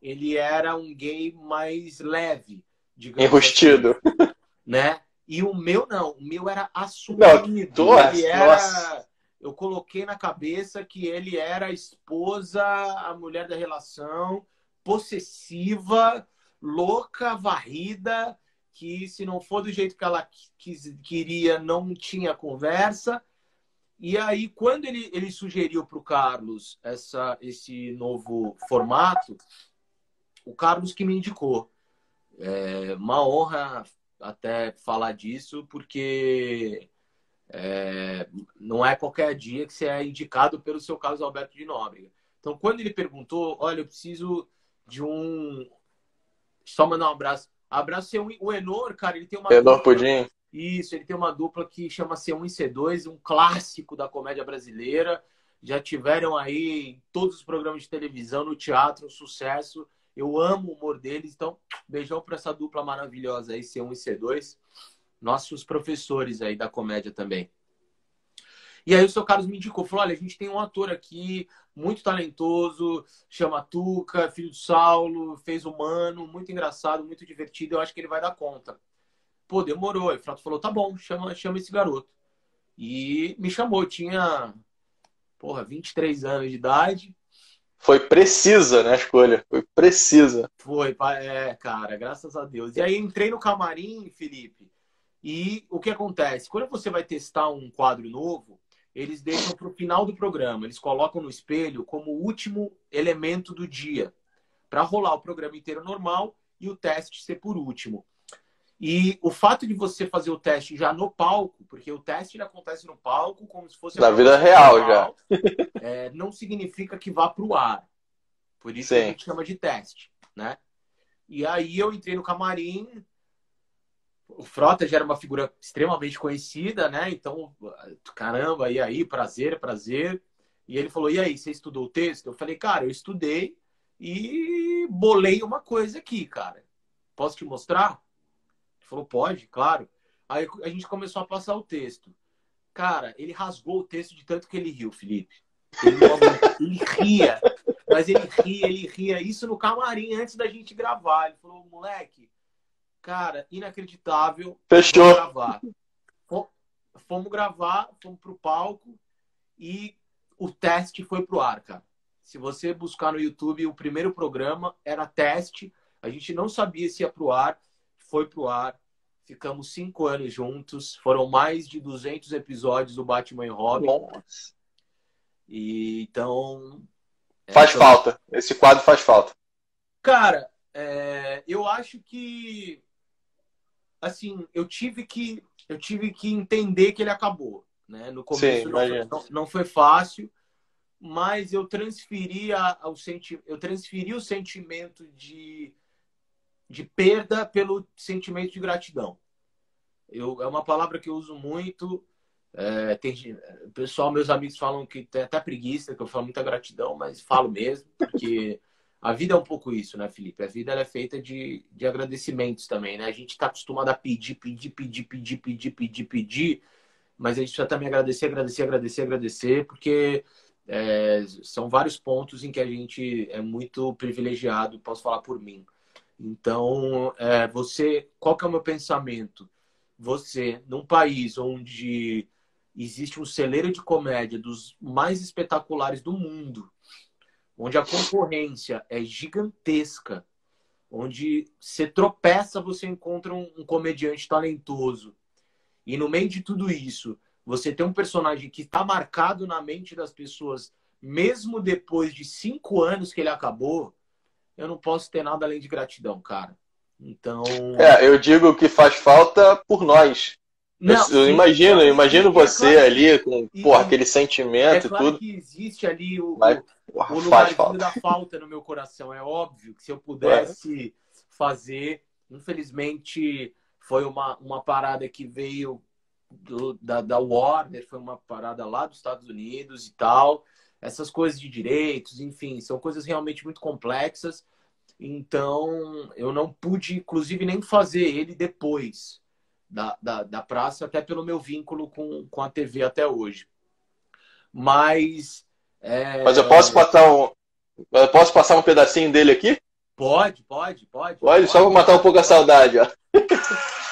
Ele era um gay mais leve, digamos Enrustido. Assim, né? E o meu não, o meu era assumido. Não, ele era, eu coloquei na cabeça que ele era a esposa, a mulher da relação, possessiva, louca, varrida, que se não for do jeito que ela quis, queria, não tinha conversa. E aí, quando ele, ele sugeriu para o Carlos essa, esse novo formato, o Carlos que me indicou. É uma honra até falar disso, porque é, não é qualquer dia que você é indicado pelo seu Carlos Alberto de Nóbrega. Então, quando ele perguntou, olha, eu preciso de um. Só mandar um abraço. Abraço o Enor, cara, ele tem uma. Enor Pudim. Isso, ele tem uma dupla que chama C1 e C2, um clássico da comédia brasileira. Já tiveram aí em todos os programas de televisão, no teatro, um sucesso. Eu amo o humor deles. Então, beijão para essa dupla maravilhosa aí, C1 e C2. Nossos professores aí da comédia também. E aí o seu Carlos me indicou, falou, olha, a gente tem um ator aqui muito talentoso, chama Tuca, filho do Saulo, fez humano, muito engraçado, muito divertido, eu acho que ele vai dar conta. Pô, demorou. Aí o Frato falou, tá bom, chama, chama esse garoto. E me chamou, tinha, porra, 23 anos de idade. Foi precisa, né, a escolha? Foi precisa. Foi, é, cara, graças a Deus. E aí entrei no camarim, Felipe, e o que acontece? Quando você vai testar um quadro novo, eles deixam para o final do programa. Eles colocam no espelho como o último elemento do dia, para rolar o programa inteiro normal e o teste ser por último. E o fato de você fazer o teste já no palco, porque o teste acontece no palco como se fosse na vida real já, é, não significa que vá para o ar. Por isso Sim. a gente chama de teste, né? E aí eu entrei no camarim, o Frota já era uma figura extremamente conhecida, né? Então, caramba, e aí, prazer, prazer. E ele falou: E aí, você estudou o texto? Eu falei: Cara, eu estudei e bolei uma coisa aqui, cara. Posso te mostrar? Ele falou: Pode, claro. Aí a gente começou a passar o texto. Cara, ele rasgou o texto de tanto que ele riu, Felipe. Ele, ele ria, mas ele ria, ele ria. Isso no camarim antes da gente gravar. Ele falou: Moleque Cara, inacreditável. Fechou. Fomos gravar. Fomos gravar, fomos pro palco e o teste foi pro ar, cara. Se você buscar no YouTube, o primeiro programa era teste. A gente não sabia se ia pro ar. Foi pro ar. Ficamos cinco anos juntos. Foram mais de 200 episódios do Batman e Robin. Nossa. E então. Faz então... falta. Esse quadro faz falta. Cara, é... eu acho que assim, eu tive que eu tive que entender que ele acabou, né? No começo Sim, não, foi, não, não, foi fácil, mas eu transferi a, o senti eu transferi o sentimento de de perda pelo sentimento de gratidão. Eu, é uma palavra que eu uso muito. É, tem, pessoal, meus amigos falam que tem até preguiça, que eu falo muita gratidão, mas falo mesmo, porque a vida é um pouco isso, né, Felipe? A vida é feita de, de agradecimentos também, né? A gente está acostumado a pedir, pedir, pedir, pedir, pedir, pedir, pedir, mas a gente precisa também agradecer, agradecer, agradecer, agradecer, porque é, são vários pontos em que a gente é muito privilegiado, posso falar por mim. Então, é, você, qual que é o meu pensamento? Você, num país onde existe um celeiro de comédia dos mais espetaculares do mundo, onde a concorrência é gigantesca, onde você tropeça, você encontra um, um comediante talentoso. E no meio de tudo isso, você tem um personagem que está marcado na mente das pessoas, mesmo depois de cinco anos que ele acabou, eu não posso ter nada além de gratidão, cara. Então. É, eu digo que faz falta por nós. Não, eu, eu imagino, eu imagino você é claro, ali com porra, aquele sentimento é claro e tudo. que existe ali o, Mas, porra, o lugarzinho da falta no meu coração. É óbvio que se eu pudesse é. fazer, infelizmente foi uma, uma parada que veio do, da, da Warner, foi uma parada lá dos Estados Unidos e tal. Essas coisas de direitos, enfim, são coisas realmente muito complexas. Então, eu não pude, inclusive, nem fazer ele depois da, da, da praça, até pelo meu vínculo com, com a TV até hoje. Mas. É... Mas eu posso passar um. Eu posso passar um pedacinho dele aqui? Pode, pode, pode. Pode, só vou matar um pouco a saudade, ó.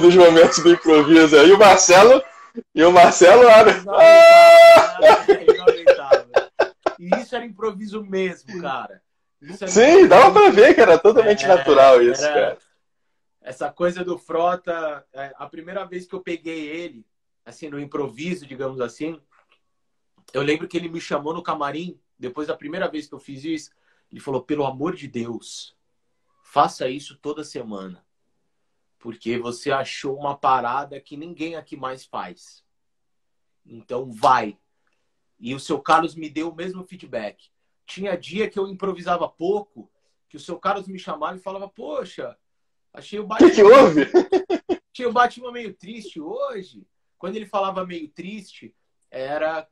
dos momentos do improviso aí, o Marcelo. E o Marcelo era. E isso era improviso mesmo, cara. Sim, dava pra ver que era totalmente é, natural isso, era... cara. Essa coisa do Frota, é, a primeira vez que eu peguei ele, assim, no improviso, digamos assim, eu lembro que ele me chamou no camarim, depois da primeira vez que eu fiz isso, ele falou: pelo amor de Deus, faça isso toda semana. Porque você achou uma parada que ninguém aqui mais faz. Então vai. E o seu Carlos me deu o mesmo feedback. Tinha dia que eu improvisava pouco, que o seu Carlos me chamava e falava: Poxa, achei o Batman. O que, que houve? Achei o Batman meio triste hoje. Quando ele falava meio triste, era.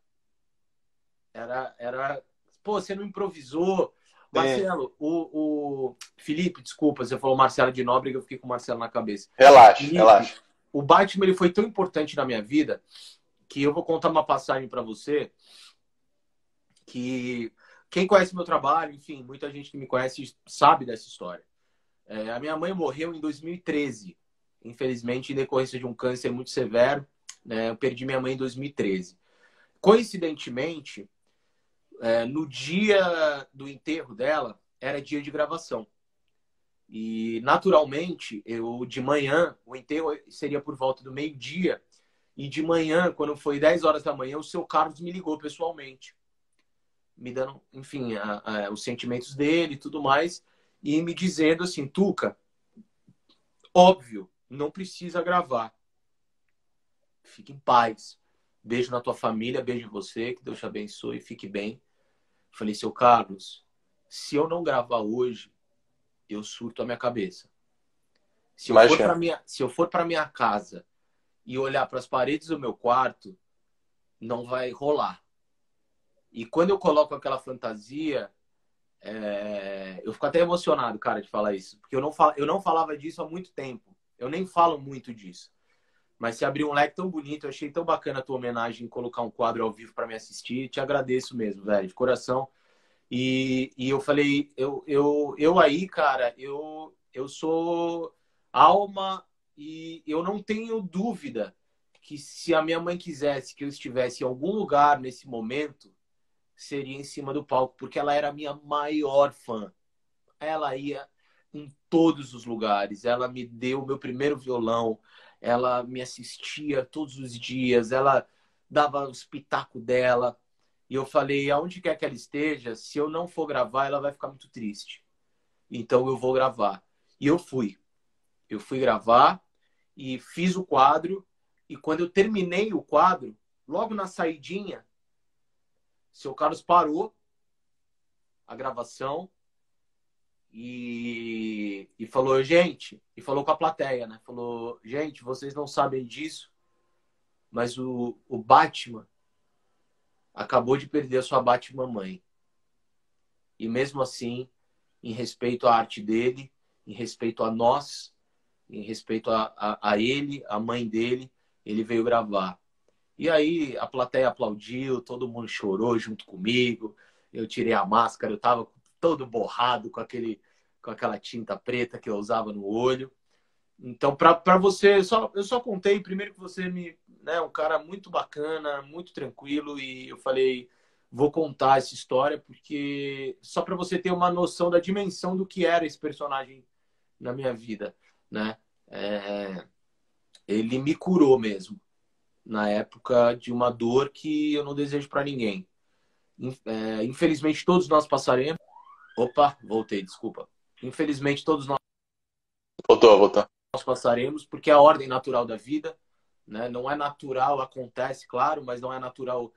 Era. era Pô, você não improvisou. Marcelo, o, o, Felipe, desculpa, você falou Marcelo de Nóbrega, eu fiquei com o Marcelo na cabeça. Relaxa, Felipe, relaxa. O Batman ele foi tão importante na minha vida que eu vou contar uma passagem para você que quem conhece meu trabalho, enfim, muita gente que me conhece sabe dessa história. É, a minha mãe morreu em 2013, infelizmente, em decorrência de um câncer muito severo. Né? Eu perdi minha mãe em 2013. Coincidentemente, é, no dia do enterro dela, era dia de gravação. E, naturalmente, eu de manhã, o enterro seria por volta do meio-dia, e de manhã, quando foi 10 horas da manhã, o seu Carlos me ligou pessoalmente, me dando, enfim, a, a, os sentimentos dele e tudo mais, e me dizendo assim: Tuca, óbvio, não precisa gravar. Fique em paz. Beijo na tua família, beijo em você, que Deus te abençoe, fique bem. Falei, seu Carlos, se eu não gravar hoje, eu surto a minha cabeça. Se eu, for para minha, se eu for para minha casa e olhar para as paredes do meu quarto, não vai rolar. E quando eu coloco aquela fantasia, é... eu fico até emocionado, cara, de falar isso. Porque eu não, fal... eu não falava disso há muito tempo. Eu nem falo muito disso. Mas se abriu um leque tão bonito, eu achei tão bacana a tua homenagem em colocar um quadro ao vivo para me assistir. Te agradeço mesmo, velho, de coração. E, e eu falei, eu, eu, eu aí, cara, eu, eu sou alma e eu não tenho dúvida que se a minha mãe quisesse que eu estivesse em algum lugar nesse momento, seria em cima do palco, porque ela era a minha maior fã. Ela ia em todos os lugares, ela me deu o meu primeiro violão, ela me assistia todos os dias, ela dava os pitacos dela. E eu falei, aonde quer que ela esteja, se eu não for gravar, ela vai ficar muito triste. Então eu vou gravar. E eu fui. Eu fui gravar e fiz o quadro. E quando eu terminei o quadro, logo na saidinha, seu Carlos parou a gravação e, e falou, gente, e falou com a plateia, né? Falou, gente, vocês não sabem disso, mas o, o Batman acabou de perder a sua Batmamãe. E mesmo assim, em respeito à arte dele, em respeito a nós, em respeito a, a, a ele, a mãe dele, ele veio gravar. E aí a plateia aplaudiu, todo mundo chorou junto comigo. Eu tirei a máscara, eu tava todo borrado com aquele com aquela tinta preta que eu usava no olho. Então, para você, só, eu só contei primeiro que você me né, um cara muito bacana, muito tranquilo e eu falei, vou contar essa história porque só para você ter uma noção da dimensão do que era esse personagem na minha vida, né? É, ele me curou mesmo na época de uma dor que eu não desejo para ninguém. É, infelizmente todos nós passaremos. Opa, voltei, desculpa. Infelizmente todos nós. Voltou, voltou. Nós passaremos porque é a ordem natural da vida né? Não é natural, acontece, claro, mas não é natural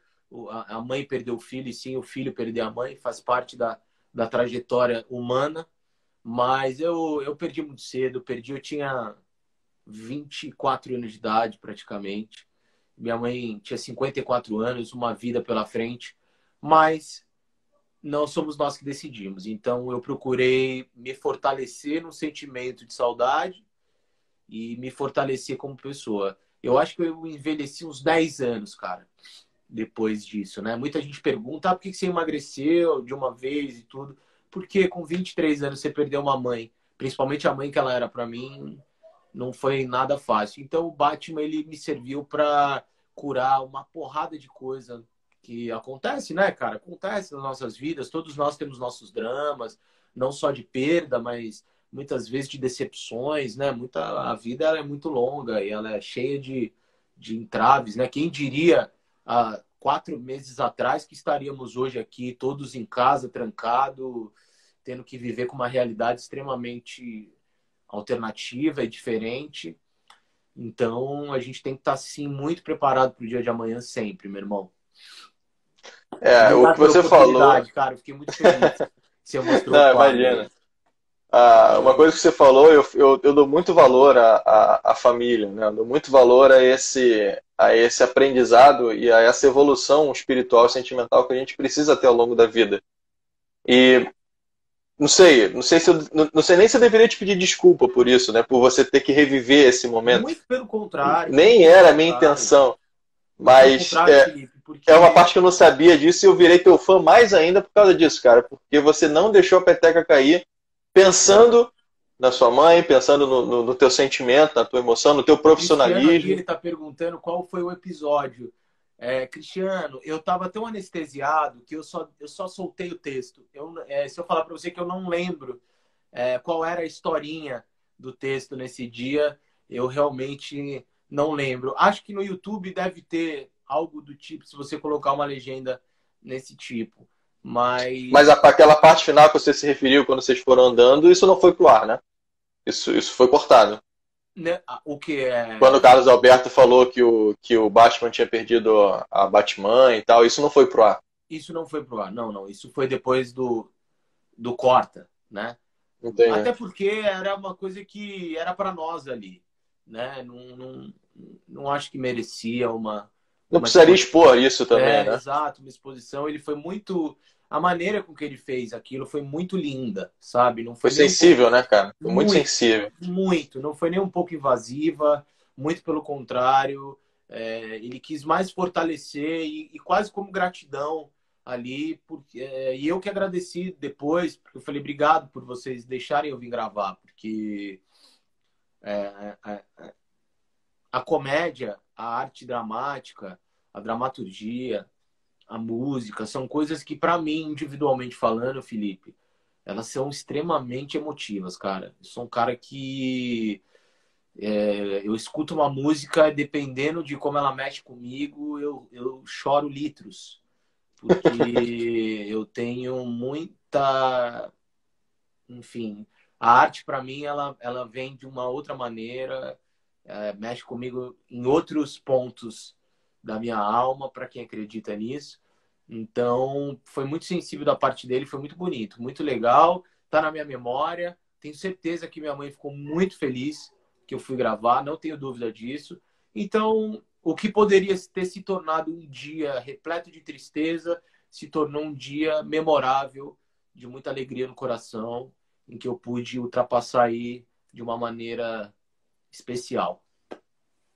a mãe perder o filho e sim o filho perder a mãe, faz parte da, da trajetória humana. Mas eu, eu perdi muito cedo, perdi, eu tinha 24 anos de idade praticamente. Minha mãe tinha 54 anos, uma vida pela frente, mas não somos nós que decidimos. Então eu procurei me fortalecer no sentimento de saudade e me fortalecer como pessoa. Eu acho que eu envelheci uns 10 anos, cara, depois disso, né? Muita gente pergunta, ah, por que você emagreceu de uma vez e tudo? Porque com 23 anos você perdeu uma mãe, principalmente a mãe que ela era para mim, não foi nada fácil. Então o Batman ele me serviu para curar uma porrada de coisa que acontece, né, cara? Acontece nas nossas vidas, todos nós temos nossos dramas, não só de perda, mas muitas vezes de decepções, né? Muita, a vida ela é muito longa e ela é cheia de, de entraves, né? Quem diria há quatro meses atrás que estaríamos hoje aqui todos em casa, trancado, tendo que viver com uma realidade extremamente alternativa e diferente. Então, a gente tem que estar, sim, muito preparado para o dia de amanhã sempre, meu irmão. É, o que você falou. Cara, fiquei muito feliz. Você mostrou Não, imagina. Ah, uma coisa que você falou, eu, eu, eu dou muito valor à, à, à, família, né? Eu dou muito valor a esse, a esse aprendizado e a essa evolução espiritual e sentimental que a gente precisa ter ao longo da vida. E não sei, não sei se eu, não sei nem se eu deveria te pedir desculpa por isso, né? Por você ter que reviver esse momento. Muito pelo contrário. Nem era a minha intenção. Mas é, Felipe, porque... é uma parte que eu não sabia disso e eu virei teu fã mais ainda por causa disso, cara. Porque você não deixou a peteca cair pensando na sua mãe, pensando no, no, no teu sentimento, na tua emoção, no teu profissionalismo. Ele está perguntando qual foi o episódio. É, Cristiano, eu estava tão anestesiado que eu só, eu só soltei o texto. Eu, é, se eu falar para você que eu não lembro é, qual era a historinha do texto nesse dia, eu realmente não lembro. Acho que no YouTube deve ter algo do tipo, se você colocar uma legenda nesse tipo. Mas. Mas aquela parte final que você se referiu quando vocês foram andando, isso não foi pro ar, né? Isso, isso foi cortado. Né? O que é. Quando o Carlos Alberto falou que o, que o Batman tinha perdido a Batman e tal, isso não foi pro ar. Isso não foi pro ar, não, não. Isso foi depois do, do Corta, né? Entendi. Até porque era uma coisa que era para nós ali, né? Não, não, não acho que merecia uma. Não precisaria expor isso também, é, né? Exato, uma exposição. Ele foi muito. A maneira com que ele fez aquilo foi muito linda, sabe? Não foi, foi sensível, pouco... né, cara? Foi muito, muito, sensível. Muito. Não foi nem um pouco invasiva, muito pelo contrário. É, ele quis mais fortalecer e, e, quase como gratidão ali. Porque, é, e eu que agradeci depois, porque eu falei obrigado por vocês deixarem eu vir gravar, porque é, é, é a comédia, a arte dramática, a dramaturgia, a música, são coisas que, para mim, individualmente falando, Felipe, elas são extremamente emotivas, cara. Eu sou um cara que. É, eu escuto uma música, dependendo de como ela mexe comigo, eu, eu choro litros. Porque eu tenho muita. Enfim, a arte, para mim, ela, ela vem de uma outra maneira é, mexe comigo em outros pontos da minha alma, para quem acredita nisso. Então, foi muito sensível da parte dele, foi muito bonito, muito legal, tá na minha memória. Tenho certeza que minha mãe ficou muito feliz que eu fui gravar, não tenho dúvida disso. Então, o que poderia ter se tornado um dia repleto de tristeza se tornou um dia memorável, de muita alegria no coração, em que eu pude ultrapassar aí de uma maneira especial.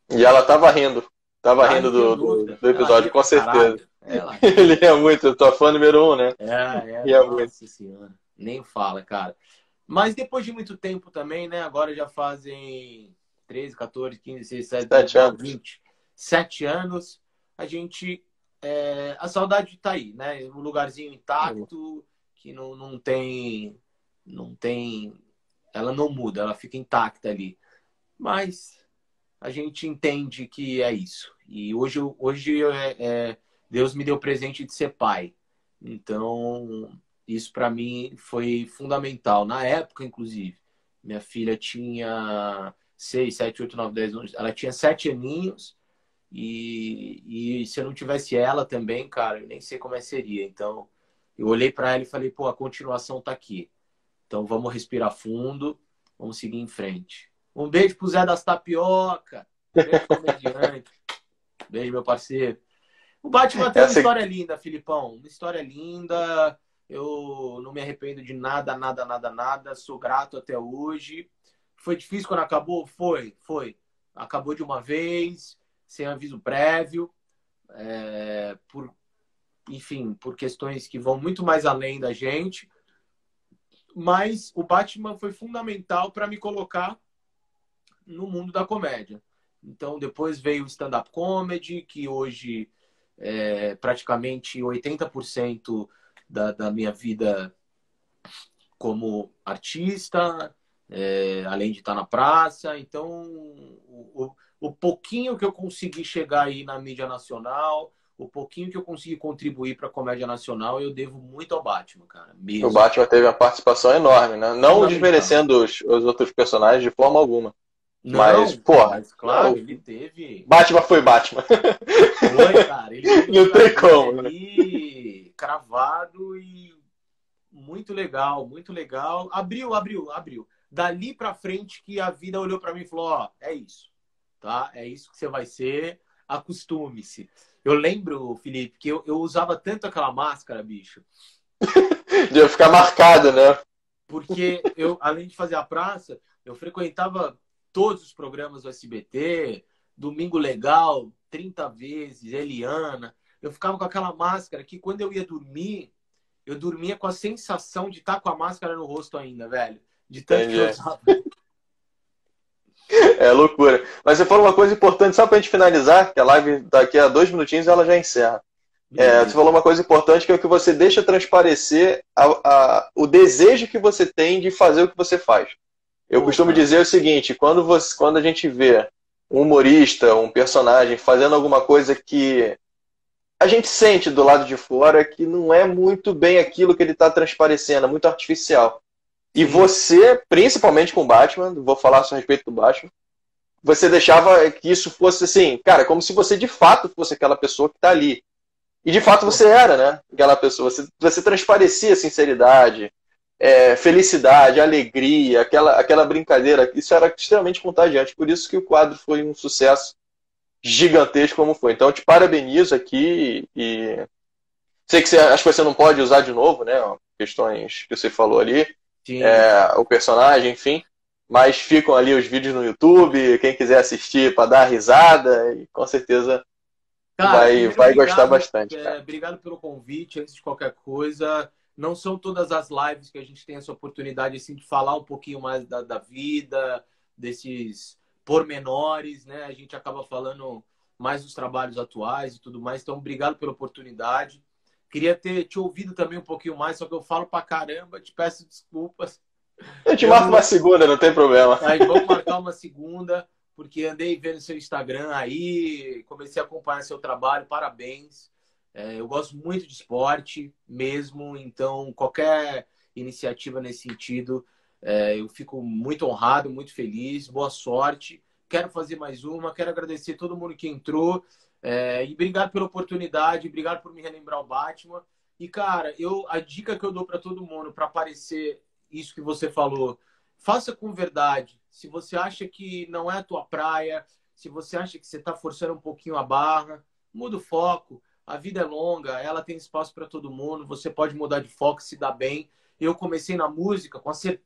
E ela tava rindo. Tava rindo do, do, do, episódio, com certeza. Ela... Ele é muito, tua fã número um, né? É, é. é muito. senhora. Nem fala, cara. Mas depois de muito tempo também, né? Agora já fazem 13, 14, 15, 16, 17, 7 anos. 20, 7 anos. A gente. É... a saudade tá aí, né? Um lugarzinho intacto, que não, não tem. Não tem. Ela não muda, ela fica intacta ali. Mas a gente entende que é isso. E hoje, hoje é, é, Deus me deu o presente de ser pai. Então, isso para mim foi fundamental. Na época, inclusive, minha filha tinha 6, 7, 8, 9, 10, 11. Ela tinha sete aninhos. E, e se eu não tivesse ela também, cara, eu nem sei como é seria. Então, eu olhei para ela e falei, pô, a continuação tá aqui. Então, vamos respirar fundo, vamos seguir em frente. Um beijo pro Zé das Tapioca. Beijo, comediante. Beijo, meu parceiro. O Batman tem uma história linda, Filipão. Uma história linda. Eu não me arrependo de nada, nada, nada, nada. Sou grato até hoje. Foi difícil quando acabou? Foi, foi. Acabou de uma vez, sem aviso prévio. É, por, enfim, por questões que vão muito mais além da gente. Mas o Batman foi fundamental para me colocar no mundo da comédia. Então, depois veio o stand-up comedy, que hoje é praticamente 80% da, da minha vida como artista, é, além de estar na praça. Então, o, o, o, pouquinho que eu consegui chegar aí na mídia nacional, o pouquinho que eu consegui contribuir para a comédia nacional, eu devo muito ao Batman, cara. Mesmo. O Batman teve uma participação enorme, né? Não desmerecendo os, os outros personagens de forma alguma. Não, mas, porra. Mas, claro, não, ele teve. Batman foi Batman. Foi, cara. Ele não tem como. Né? Ali, cravado e muito legal, muito legal. Abriu, abriu, abriu. Dali pra frente que a vida olhou para mim e falou: Ó, é isso, tá? É isso que você vai ser, acostume-se. Eu lembro, Felipe, que eu, eu usava tanto aquela máscara, bicho. de ficar marcado, né? Porque eu, além de fazer a praça, eu frequentava todos os programas do SBT, Domingo Legal, 30 vezes, Eliana. Eu ficava com aquela máscara que quando eu ia dormir, eu dormia com a sensação de estar com a máscara no rosto ainda, velho. De tanto Entendi. que eu usava. É loucura. Mas você falou uma coisa importante, só pra gente finalizar, que a live daqui a dois minutinhos ela já encerra. É, você falou uma coisa importante que é o que você deixa transparecer a, a, o desejo que você tem de fazer o que você faz. Eu costumo dizer o seguinte: quando, você, quando a gente vê um humorista, um personagem fazendo alguma coisa que a gente sente do lado de fora que não é muito bem aquilo que ele está transparecendo, é muito artificial. E você, principalmente com o Batman, vou falar a respeito do Batman, você deixava que isso fosse assim, cara, como se você de fato fosse aquela pessoa que está ali. E de fato você era, né? Aquela pessoa. Você, você transparecia sinceridade, é, felicidade, alegria, aquela, aquela brincadeira. Isso era extremamente contagiante. Por isso que o quadro foi um sucesso gigantesco como foi. Então eu te parabenizo aqui e sei que você acho que você não pode usar de novo, né? Questões que você falou ali. É, o personagem, enfim. Mas ficam ali os vídeos no YouTube, quem quiser assistir para dar risada, e com certeza cara, vai, vai obrigado, gostar bastante. É, obrigado pelo convite, antes de qualquer coisa. Não são todas as lives que a gente tem essa oportunidade assim, de falar um pouquinho mais da, da vida, desses pormenores, né? A gente acaba falando mais dos trabalhos atuais e tudo mais. Então, obrigado pela oportunidade. Queria ter te ouvido também um pouquinho mais, só que eu falo pra caramba, te peço desculpas. Eu te marco uma segunda, não tem problema. Aí vamos marcar uma segunda, porque andei vendo seu Instagram aí, comecei a acompanhar seu trabalho, parabéns. É, eu gosto muito de esporte mesmo, então qualquer iniciativa nesse sentido, é, eu fico muito honrado, muito feliz, boa sorte. Quero fazer mais uma, quero agradecer todo mundo que entrou. É, e obrigado pela oportunidade, obrigado por me relembrar o Batman. E, cara, eu a dica que eu dou para todo mundo para aparecer isso que você falou, faça com verdade. Se você acha que não é a tua praia, se você acha que você está forçando um pouquinho a barra, muda o foco a vida é longa, ela tem espaço para todo mundo, você pode mudar de foco, se dar bem. Eu comecei na música com a certeza